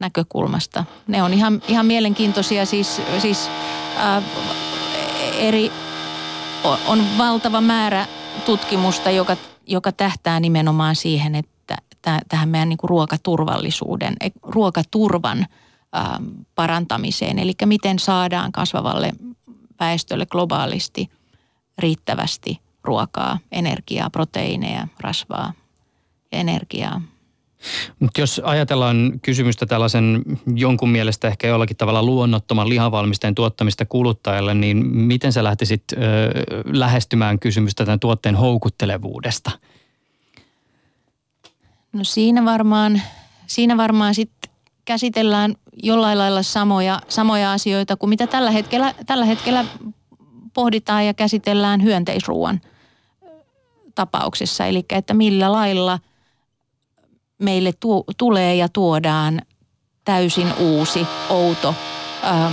näkökulmasta. Ne on ihan, ihan mielenkiintoisia siis, siis äh, eri on valtava määrä tutkimusta, joka, joka tähtää nimenomaan siihen, että tähän meidän niin kuin ruokaturvallisuuden, e, ruokaturvan ähm, parantamiseen. Eli miten saadaan kasvavalle väestölle globaalisti riittävästi ruokaa, energiaa, proteiineja, rasvaa ja energiaa – mutta jos ajatellaan kysymystä tällaisen jonkun mielestä ehkä jollakin tavalla luonnottoman lihavalmisteen tuottamista kuluttajalle, niin miten sä lähtisit ö, lähestymään kysymystä tämän tuotteen houkuttelevuudesta? No siinä varmaan, siinä varmaan sitten käsitellään jollain lailla samoja, samoja asioita kuin mitä tällä hetkellä, tällä hetkellä pohditaan ja käsitellään hyönteisruuan tapauksessa. Eli että millä lailla – meille tu- tulee ja tuodaan täysin uusi, outo ähm,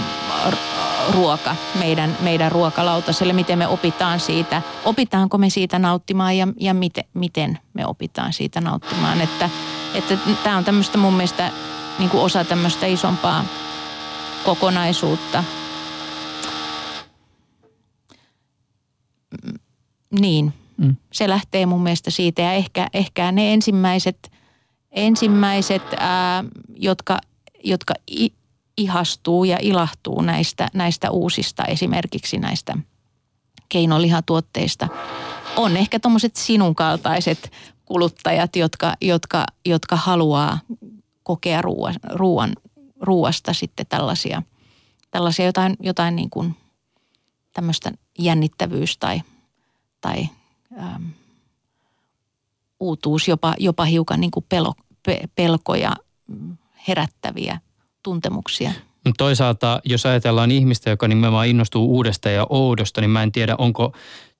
ruoka meidän, meidän ruokalautaselle, miten me opitaan siitä, opitaanko me siitä nauttimaan ja, ja miten, miten me opitaan siitä nauttimaan. Että, että tämä on tämmöistä mun mielestä niin kuin osa tämmöistä isompaa kokonaisuutta. Mm, Niin, Mm. se lähtee mun mielestä siitä ja ehkä, ehkä ne ensimmäiset, ensimmäiset ää, jotka, jotka ihastuu ja ilahtuu näistä, näistä uusista esimerkiksi näistä keinolihatuotteista, on ehkä tuommoiset sinun kaltaiset kuluttajat, jotka, jotka, jotka haluaa kokea ruoan, ruoan, ruoasta sitten tällaisia, tällaisia jotain, jotain niin kuin tämmöistä jännittävyys tai, tai äm, uutuus, jopa, jopa hiukan niin kuin pelo, pe, pelkoja mm, herättäviä tuntemuksia. Mutta toisaalta, jos ajatellaan ihmistä, joka nimenomaan innostuu uudesta ja oudosta, niin mä en tiedä, onko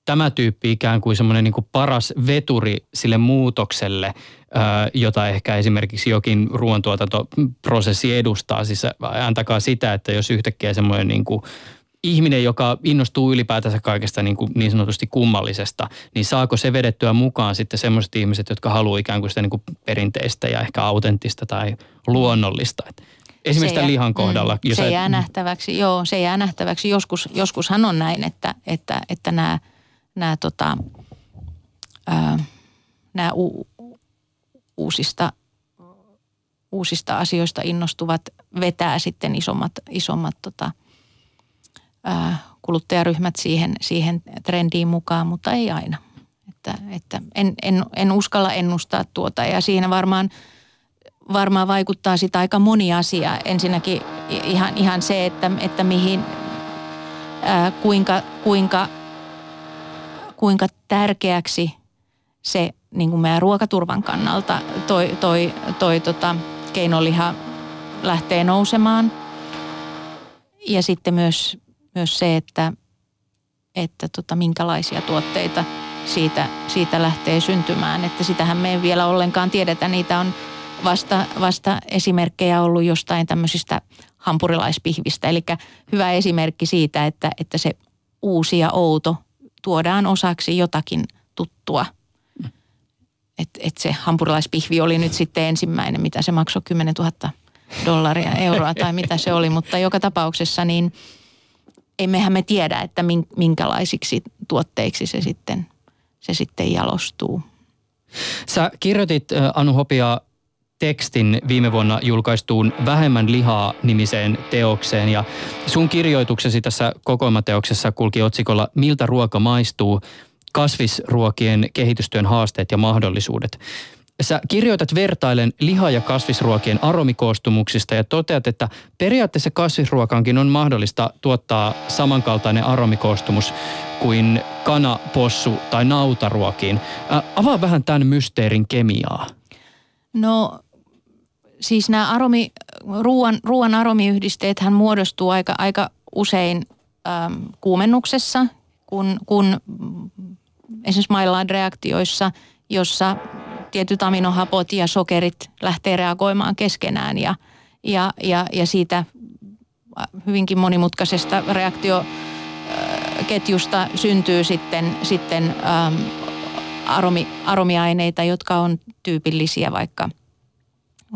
tämä tyyppi ikään kuin semmoinen niin paras veturi sille muutokselle, jota ehkä esimerkiksi jokin ruoantuotantoprosessi edustaa. Siis antakaa sitä, että jos yhtäkkiä semmoinen niin kuin ihminen, joka innostuu ylipäätänsä kaikesta niin, kuin niin sanotusti kummallisesta, niin saako se vedettyä mukaan sitten semmoiset ihmiset, jotka haluaa ikään kuin sitä niin kuin perinteistä ja ehkä autenttista tai luonnollista. Et esimerkiksi tämän jää- lihan kohdalla. Mm, jos se ajat- jää nähtäväksi, joo, se jää nähtäväksi. Joskus, joskushan on näin, että, että, että nämä, nämä, tota, ää, nämä u, uusista, uusista asioista innostuvat vetää sitten isommat, isommat tota, kuluttajaryhmät siihen, siihen trendiin mukaan, mutta ei aina. Että, että en, en, en uskalla ennustaa tuota ja siinä varmaan varmaan vaikuttaa sitä aika moni asia. Ensinnäkin ihan, ihan se, että, että mihin, ää, kuinka, kuinka, kuinka tärkeäksi se niin kuin meidän ruokaturvan kannalta toi, toi, toi tota, keinoliha lähtee nousemaan. Ja sitten myös, myös se, että, että tota, minkälaisia tuotteita siitä, siitä lähtee syntymään. Että sitähän me ei vielä ollenkaan tiedetä. Niitä on vasta, vasta esimerkkejä ollut jostain tämmöisistä hampurilaispihvistä. Eli hyvä esimerkki siitä, että, että se uusi ja outo tuodaan osaksi jotakin tuttua. Että et se hampurilaispihvi oli nyt sitten ensimmäinen, mitä se maksoi 10 000 dollaria, euroa tai mitä se oli. Mutta joka tapauksessa niin emmehän me tiedä, että min- minkälaisiksi tuotteiksi se sitten, se sitten jalostuu. Sä kirjoitit Anu Hopia tekstin viime vuonna julkaistuun Vähemmän lihaa nimiseen teokseen ja sun kirjoituksesi tässä kokoelmateoksessa kulki otsikolla Miltä ruoka maistuu? Kasvisruokien kehitystyön haasteet ja mahdollisuudet. Sä kirjoitat vertailen liha- ja kasvisruokien aromikoostumuksista ja toteat, että periaatteessa kasvisruokaankin on mahdollista tuottaa samankaltainen aromikoostumus kuin kana, possu tai nautaruokiin. Ä, avaa vähän tämän mysteerin kemiaa. No siis nämä aromi, ruoan, ruoan aromiyhdisteethän muodostuu aika, aika usein äm, kuumennuksessa, kun, kun mm, esimerkiksi Maillard-reaktioissa, jossa tietyt aminohapot ja sokerit lähtee reagoimaan keskenään ja, ja, ja, ja siitä hyvinkin monimutkaisesta reaktioketjusta syntyy sitten, sitten äm, aromi, aromiaineita, jotka on tyypillisiä vaikka,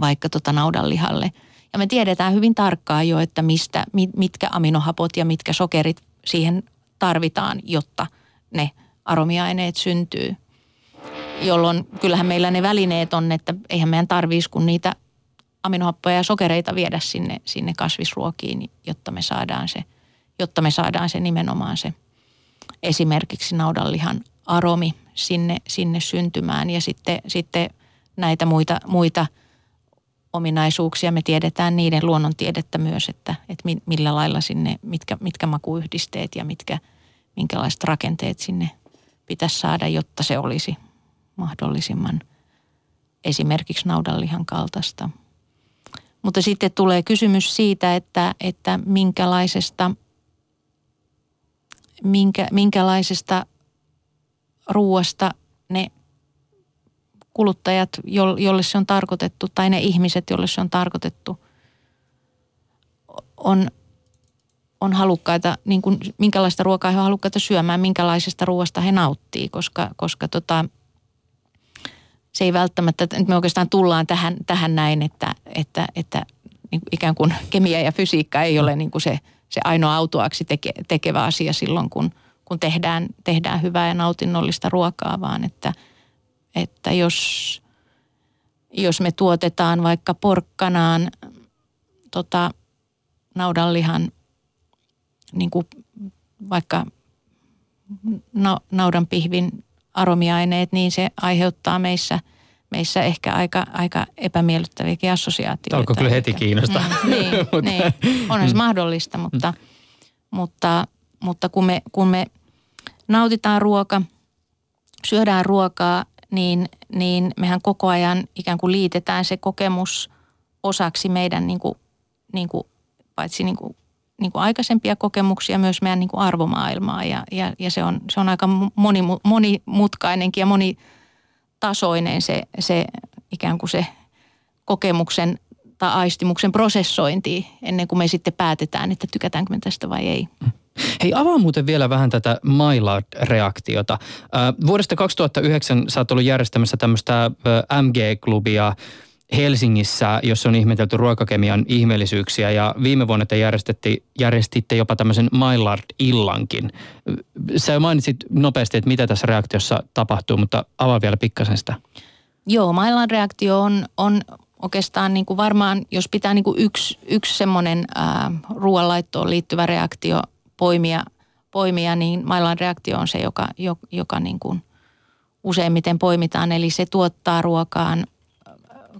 vaikka tota naudanlihalle. Ja me tiedetään hyvin tarkkaan jo, että mistä, mitkä aminohapot ja mitkä sokerit siihen tarvitaan, jotta ne aromiaineet syntyy. Jolloin kyllähän meillä ne välineet on, että eihän meidän tarvitsisi kun niitä aminohappoja ja sokereita viedä sinne, sinne kasvisruokiin, jotta me saadaan se, jotta me saadaan se nimenomaan se esimerkiksi naudanlihan aromi sinne, sinne syntymään ja sitten, sitten näitä muita, muita ominaisuuksia. Me tiedetään niiden luonnontiedettä myös, että, että millä lailla sinne, mitkä, mitkä makuyhdisteet ja mitkä, minkälaiset rakenteet sinne pitäisi saada, jotta se olisi mahdollisimman esimerkiksi naudanlihan kaltaista. Mutta sitten tulee kysymys siitä, että, että minkälaisesta, minkä, minkälaisesta ruuasta ne kuluttajat, jolle se on tarkoitettu, tai ne ihmiset, joille se on tarkoitettu, on, on halukkaita, niin kuin, minkälaista ruokaa he on halukkaita syömään, minkälaisesta ruoasta he nauttii, koska, koska tota, se ei välttämättä, että me oikeastaan tullaan tähän, tähän näin, että, että, että niin ikään kuin kemia ja fysiikka ei ole niin kuin se, se ainoa autuaksi teke, tekevä asia silloin, kun, kun tehdään, tehdään hyvää ja nautinnollista ruokaa, vaan että, että jos, jos me tuotetaan vaikka porkkanaan tota, naudanlihan niin kuin vaikka na, naudanpihvin aromiaineet, niin se aiheuttaa meissä, meissä ehkä aika, aika epämiellyttäviäkin assosiaatioita. Alkoi kyllä heti kiinnostaa. Mm, niin, niin, onhan se mahdollista, mutta, mutta, mutta kun, me, kun me nautitaan ruoka, syödään ruokaa, niin, niin mehän koko ajan ikään kuin liitetään se kokemus osaksi meidän niin kuin, niin kuin, paitsi niin kuin niin kuin aikaisempia kokemuksia, myös meidän niin kuin arvomaailmaa ja, ja, ja se, on, se on aika moni, monimutkainenkin ja monitasoinen se, se ikään kuin se kokemuksen tai aistimuksen prosessointi ennen kuin me sitten päätetään, että tykätäänkö me tästä vai ei. Hei, avaa muuten vielä vähän tätä Maillard-reaktiota. vuodesta 2009 sä oot ollut järjestämässä tämmöistä MG-klubia, Helsingissä, jossa on ihmetelty ruokakemian ihmeellisyyksiä ja viime vuonna te järjestitte, jopa tämmöisen Maillard-illankin. Sä mainitsit nopeasti, että mitä tässä reaktiossa tapahtuu, mutta avaa vielä pikkasen sitä. Joo, Maillard-reaktio on, on oikeastaan niin kuin varmaan, jos pitää niin kuin yksi, yksi semmoinen ruoanlaittoon liittyvä reaktio poimia, poimia niin Maillard-reaktio on se, joka, joka niin kuin useimmiten poimitaan. Eli se tuottaa ruokaan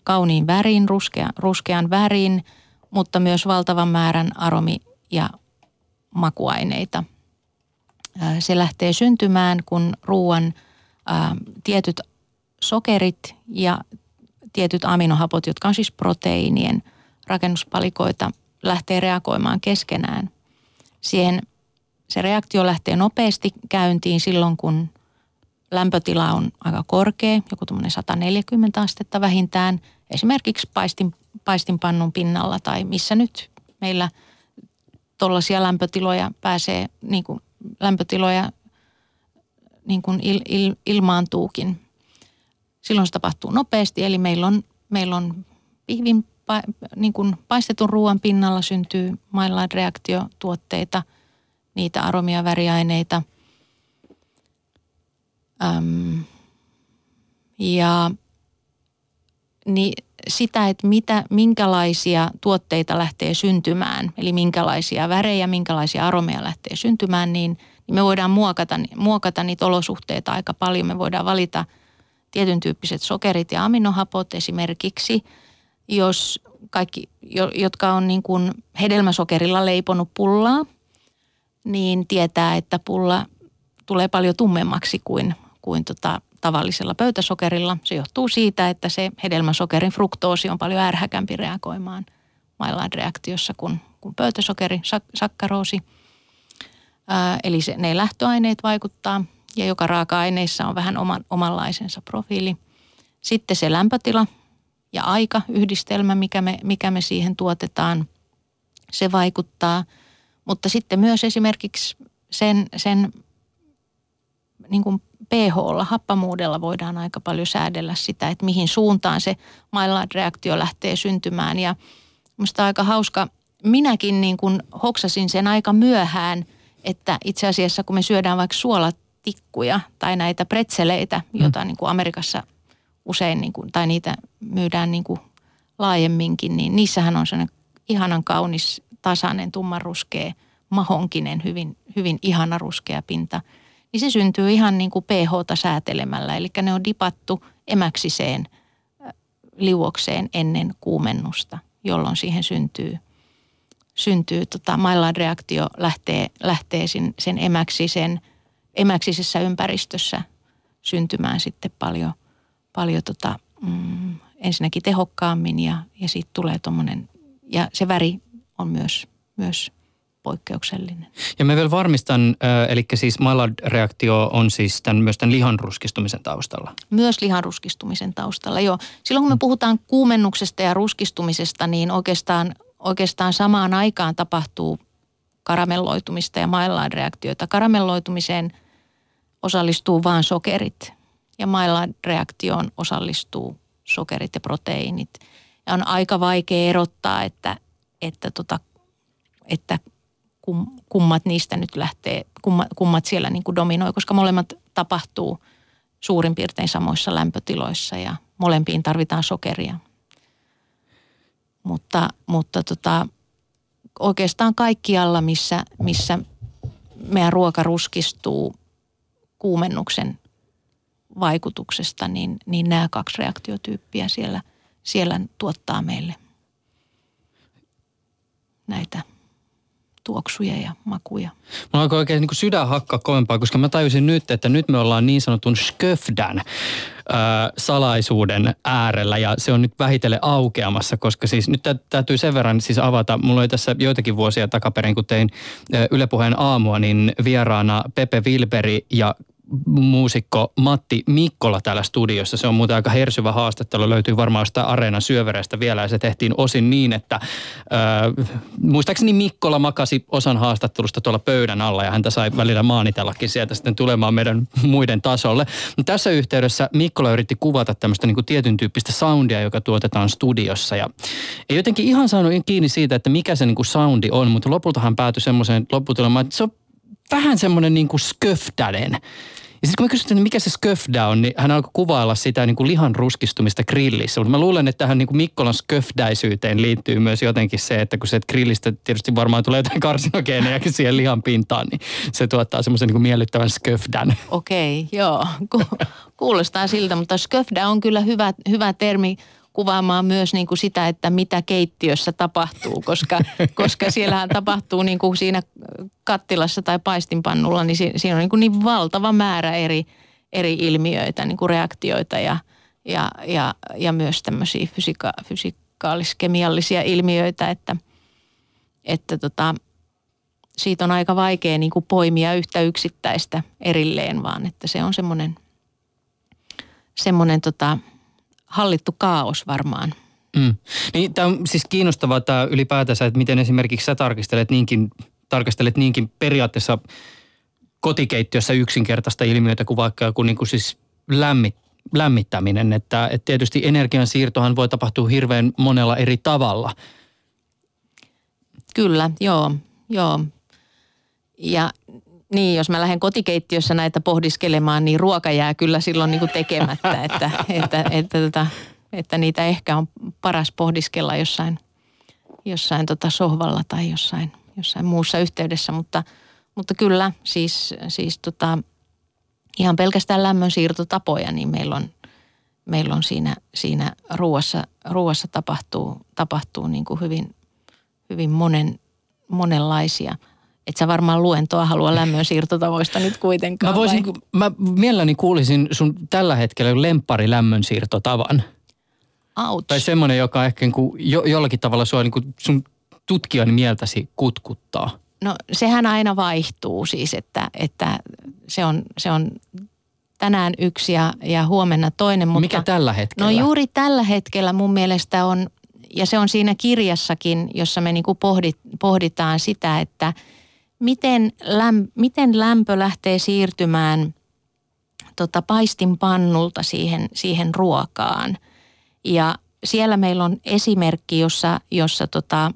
kauniin värin, ruskea, ruskean värin, mutta myös valtavan määrän aromi- ja makuaineita. Se lähtee syntymään, kun ruoan tietyt sokerit ja tietyt aminohapot, jotka on siis proteiinien rakennuspalikoita, lähtee reagoimaan keskenään. Siihen se reaktio lähtee nopeasti käyntiin silloin, kun lämpötila on aika korkea, joku tuommoinen 140 astetta vähintään, esimerkiksi paistin, paistinpannun pinnalla tai missä nyt meillä tuollaisia lämpötiloja pääsee, niin kuin lämpötiloja niin kuin il, il, ilmaantuukin. Silloin se tapahtuu nopeasti, eli meillä on, meillä on pihvin, niin kuin paistetun ruoan pinnalla syntyy maillard reaktiotuotteita, niitä aromia väriaineita – Öm, ja niin sitä, että mitä, minkälaisia tuotteita lähtee syntymään, eli minkälaisia värejä, minkälaisia aromeja lähtee syntymään, niin, niin me voidaan muokata, muokata niitä olosuhteita aika paljon. Me voidaan valita tietyn tyyppiset sokerit ja aminohapot esimerkiksi, jos kaikki, jotka on niin kuin hedelmäsokerilla leiponut pullaa, niin tietää, että pulla tulee paljon tummemmaksi kuin kuin tota, tavallisella pöytäsokerilla. Se johtuu siitä, että se hedelmäsokerin fruktoosi on paljon ärhäkämpi reagoimaan Maillard-reaktiossa kuin, kuin pöytäsokeri, sak- sakkaroosi. Ää, eli se, ne lähtöaineet vaikuttaa ja joka raaka-aineissa on vähän oman, omanlaisensa profiili. Sitten se lämpötila ja aika, yhdistelmä, mikä me, mikä me siihen tuotetaan, se vaikuttaa. Mutta sitten myös esimerkiksi sen, sen niin kuin pH, happamuudella voidaan aika paljon säädellä sitä, että mihin suuntaan se Maillard-reaktio lähtee syntymään. Ja minusta aika hauska, minäkin niin kuin hoksasin sen aika myöhään, että itse asiassa kun me syödään vaikka suolatikkuja tai näitä pretzeleitä, mm. joita niin kuin Amerikassa usein, niin kuin, tai niitä myydään niin kuin laajemminkin, niin niissähän on sellainen ihanan kaunis, tasainen, tummanruskea, mahonkinen, hyvin, hyvin ihana ruskea pinta – niin se syntyy ihan niin kuin pH säätelemällä. Eli ne on dipattu emäksiseen liuokseen ennen kuumennusta, jolloin siihen syntyy, syntyy tota, Maillard-reaktio lähtee, lähtee sen, sen emäksisen, emäksisessä ympäristössä syntymään sitten paljon, paljon tota, mm, ensinnäkin tehokkaammin ja, ja siitä tulee tuommoinen, ja se väri on myös, myös poikkeuksellinen. Ja mä vielä varmistan, eli siis Maillard-reaktio on siis tämän, myös tämän lihanruskistumisen taustalla. Myös lihanruskistumisen taustalla, joo. Silloin kun me puhutaan kuumennuksesta ja ruskistumisesta, niin oikeastaan, oikeastaan samaan aikaan tapahtuu karamelloitumista ja Maillard-reaktiota. Karamelloitumiseen osallistuu vain sokerit ja Maillard-reaktioon osallistuu sokerit ja proteiinit. Ja on aika vaikea erottaa, että, että, tota, että kum, kummat niistä nyt lähtee, kummat, kummat siellä niin kuin dominoi, koska molemmat tapahtuu suurin piirtein samoissa lämpötiloissa ja molempiin tarvitaan sokeria. Mutta, mutta tota, oikeastaan kaikkialla, missä, missä meidän ruoka ruskistuu kuumennuksen vaikutuksesta, niin, niin nämä kaksi reaktiotyyppiä siellä, siellä tuottaa meille näitä tuoksuja ja makuja. Mulla alkoi oikein niin sydän hakkaa kovempaa, koska mä tajusin nyt, että nyt me ollaan niin sanotun sköfdän äh, salaisuuden äärellä ja se on nyt vähitellen aukeamassa, koska siis nyt täytyy sen verran siis avata. Mulla oli tässä joitakin vuosia takaperin, kun tein Yle Puheen aamua, niin vieraana Pepe Vilberi ja muusikko Matti Mikkola täällä studiossa. Se on muuten aika hersyvä haastattelu, löytyy varmaan sitä Areenan syövereistä vielä ja se tehtiin osin niin, että äh, muistaakseni Mikkola makasi osan haastattelusta tuolla pöydän alla ja häntä sai välillä maanitellakin sieltä sitten tulemaan meidän muiden tasolle. Tässä yhteydessä Mikkola yritti kuvata tämmöistä niin kuin tietyn tyyppistä soundia, joka tuotetaan studiossa ja ei jotenkin ihan saanut kiinni siitä, että mikä se niin kuin soundi on, mutta lopulta hän päätyi semmoiseen lopputulemaan, että se on vähän semmoinen niin kuin sköftänen. Ja sitten kun mä kysyin, että mikä se sköfdä on, niin hän alkoi kuvailla sitä niin kuin lihan ruskistumista grillissä. Mutta mä luulen, että tähän niin kuin Mikkolan sköfdäisyyteen liittyy myös jotenkin se, että kun se grillistä tietysti varmaan tulee jotain karsinogeenejakin siihen lihan pintaan, niin se tuottaa semmoisen niin kuin miellyttävän sköfdän. Okei, okay, joo. Kuulostaa siltä, mutta sköfdä on kyllä hyvä, hyvä termi kuvaamaan myös niin kuin sitä, että mitä keittiössä tapahtuu, koska, koska siellähän tapahtuu niin kuin siinä kattilassa tai paistinpannulla, niin siinä on niin, kuin niin valtava määrä eri, eri ilmiöitä, niin kuin reaktioita ja, ja, ja, ja myös tämmöisiä fysika, fysikaalis-kemiallisia ilmiöitä, että, että tota, siitä on aika vaikea niin kuin poimia yhtä yksittäistä erilleen, vaan että se on semmoinen, semmoinen tota, hallittu kaos varmaan. Mm. Niin, tämä on siis kiinnostavaa tämä ylipäätänsä, että miten esimerkiksi sä tarkistelet niinkin, tarkastelet niinkin periaatteessa kotikeittiössä yksinkertaista ilmiötä kuin vaikka joku niin kuin siis lämmit, lämmittäminen. Että, että tietysti energiansiirtohan voi tapahtua hirveän monella eri tavalla. Kyllä, joo, joo. Ja niin, jos mä lähden kotikeittiössä näitä pohdiskelemaan, niin ruoka jää kyllä silloin niin kuin tekemättä, että, että, että, että, tota, että niitä ehkä on paras pohdiskella jossain, jossain tota sohvalla tai jossain, jossain muussa yhteydessä, mutta, mutta kyllä siis, siis tota, ihan pelkästään lämmönsiirtotapoja, niin meillä on, meillä on siinä, siinä ruuassa, ruuassa tapahtuu, tapahtuu niin kuin hyvin, hyvin monen, monenlaisia – et sä varmaan luentoa halua lämmön siirtotavoista nyt kuitenkaan. Mä, voisin, vai? mä mielelläni kuulisin sun tällä hetkellä lemppari lämmön siirtotavan. Ouch. Tai semmoinen, joka ehkä niin kuin jo, jollakin tavalla sua niin kuin sun tutkijan mieltäsi kutkuttaa. No sehän aina vaihtuu siis, että, että se, on, se on tänään yksi ja, ja huomenna toinen. Mutta, Mikä tällä hetkellä? No juuri tällä hetkellä mun mielestä on, ja se on siinä kirjassakin, jossa me niin kuin pohdit, pohditaan sitä, että – miten, läm, miten lämpö lähtee siirtymään tota, paistinpannulta siihen, siihen ruokaan. Ja siellä meillä on esimerkki, jossa, jossa, tota,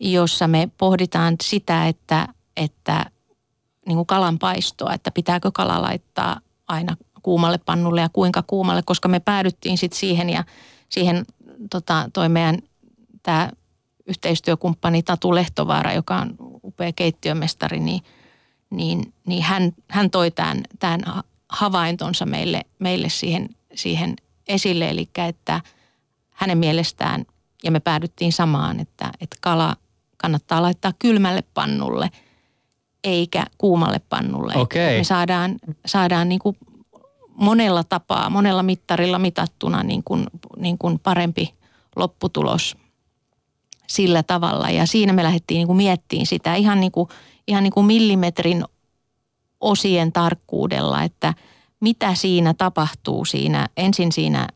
jossa me pohditaan sitä, että, että niin kuin kalan paistoa, että pitääkö kala laittaa aina kuumalle pannulle ja kuinka kuumalle, koska me päädyttiin sitten siihen ja siihen tota, toi meidän tämä yhteistyökumppani Tatu Lehtovaara, joka on upea keittiömestari, niin, niin, niin hän, hän toi tämän, tämän havaintonsa meille, meille siihen, siihen esille. Eli että hänen mielestään, ja me päädyttiin samaan, että, että kala kannattaa laittaa kylmälle pannulle eikä kuumalle pannulle. Okay. Me saadaan, saadaan niin kuin monella tapaa, monella mittarilla mitattuna niin kuin, niin kuin parempi lopputulos sillä tavalla. Ja siinä me lähdettiin niin kuin miettimään sitä ihan, niin kuin, ihan niin kuin millimetrin osien tarkkuudella, että mitä siinä tapahtuu siinä, ensin siinä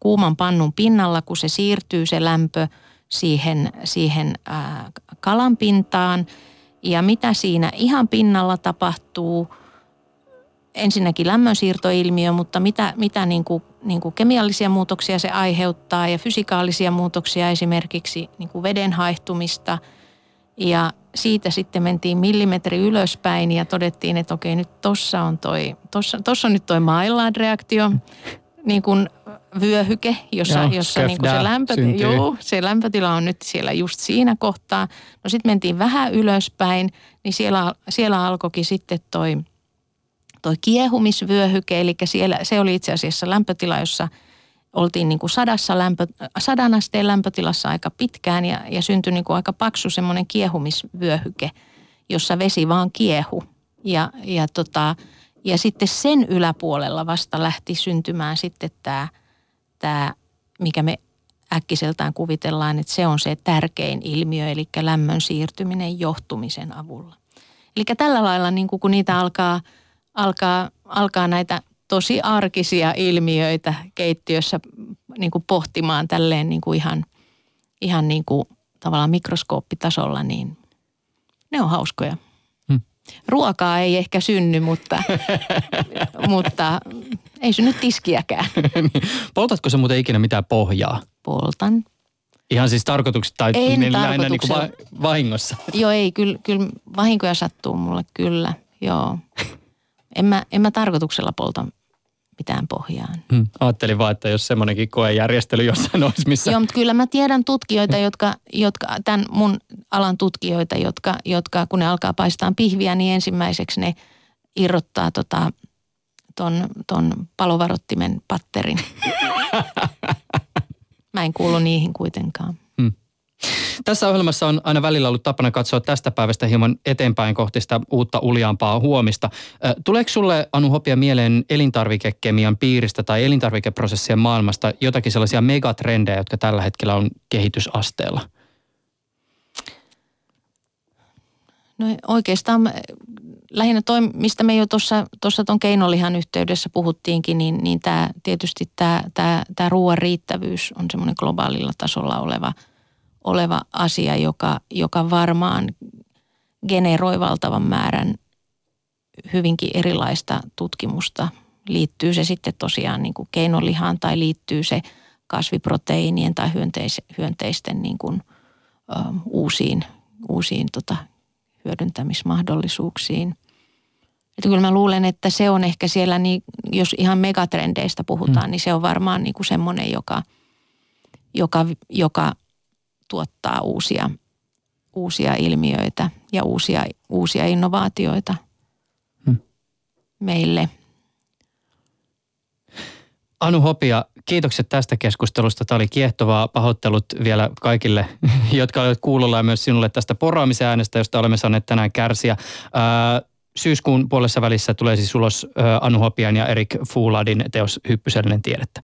kuuman pannun pinnalla, kun se siirtyy se lämpö siihen, siihen kalan pintaan Ja mitä siinä ihan pinnalla tapahtuu, ensinnäkin lämmönsiirtoilmiö, mutta mitä, mitä niin kuin, niin kuin kemiallisia muutoksia se aiheuttaa ja fysikaalisia muutoksia esimerkiksi niin kuin veden haihtumista. Ja siitä sitten mentiin millimetri ylöspäin ja todettiin, että okei nyt tossa on toi, tossa, tossa on nyt toi Maillard-reaktio, niin kuin vyöhyke, jossa, Joo, jossa niin kuin se, lämpö, joo, se lämpötila on nyt siellä just siinä kohtaa. No sitten mentiin vähän ylöspäin, niin siellä, siellä alkoikin sitten toi, toi kiehumisvyöhyke, eli siellä, se oli itse asiassa lämpötila, jossa oltiin niin kuin sadassa lämpö, sadan asteen lämpötilassa aika pitkään ja, ja syntyi niin kuin aika paksu semmoinen kiehumisvyöhyke, jossa vesi vaan kiehu. Ja, ja, tota, ja sitten sen yläpuolella vasta lähti syntymään sitten tämä, tämä mikä me äkkiseltään kuvitellaan, että se on se tärkein ilmiö, eli lämmön siirtyminen johtumisen avulla. Eli tällä lailla, niin kuin kun niitä alkaa, alkaa, alkaa näitä tosi arkisia ilmiöitä keittiössä niin kuin pohtimaan tälleen niin kuin ihan, ihan niin kuin tavallaan mikroskooppitasolla, niin ne on hauskoja. Hmm. Ruokaa ei ehkä synny, mutta, mutta ei synny tiskiäkään. Poltatko se muuten ikinä mitään pohjaa? Poltan. Ihan siis tarkoituksesta tai en lähinnä niin kuin va- vahingossa? Joo, ei, kyllä, kyllä vahinkoja sattuu mulle, kyllä, joo. En mä, en mä tarkoituksella polta mitään pohjaan. Hmm. Ajattelin vaan, että jos semmoinenkin koejärjestely jossain olisi, missä... Joo, mutta kyllä mä tiedän tutkijoita, jotka, jotka tämän mun alan tutkijoita, jotka, jotka kun ne alkaa paistaa pihviä, niin ensimmäiseksi ne irrottaa tota, ton, ton palovarottimen patterin. Mä en kuulu niihin kuitenkaan. Tässä ohjelmassa on aina välillä ollut tapana katsoa tästä päivästä hieman eteenpäin kohti sitä uutta uljaampaa huomista. Tuleeko sulle, Anu Hopia, mieleen elintarvikekemian piiristä tai elintarvikeprosessien maailmasta jotakin sellaisia megatrendejä, jotka tällä hetkellä on kehitysasteella? No oikeastaan lähinnä toi, mistä me jo tuossa tuon keinolihan yhteydessä puhuttiinkin, niin, niin tää, tietysti tämä tää, tää ruoan riittävyys on semmoinen globaalilla tasolla oleva, oleva asia, joka, joka varmaan generoi valtavan määrän hyvinkin erilaista tutkimusta. Liittyy se sitten tosiaan niin kuin keinolihaan tai liittyy se kasviproteiinien tai hyönteis, hyönteisten niin kuin, ö, uusiin, uusiin tota, hyödyntämismahdollisuuksiin. Että kyllä mä luulen, että se on ehkä siellä, niin, jos ihan megatrendeistä puhutaan, hmm. niin se on varmaan niin kuin semmoinen, joka, joka, joka tuottaa uusia, uusia ilmiöitä ja uusia, uusia innovaatioita hmm. meille. Anu Hopia, kiitokset tästä keskustelusta. Tämä oli kiehtovaa. Pahoittelut vielä kaikille, jotka olivat kuulolla ja myös sinulle tästä poraamisen äänestä, josta olemme saaneet tänään kärsiä. syyskuun puolessa välissä tulee siis ulos Anu Hopian ja Erik Fuuladin teos Hyppysellinen tiedettä.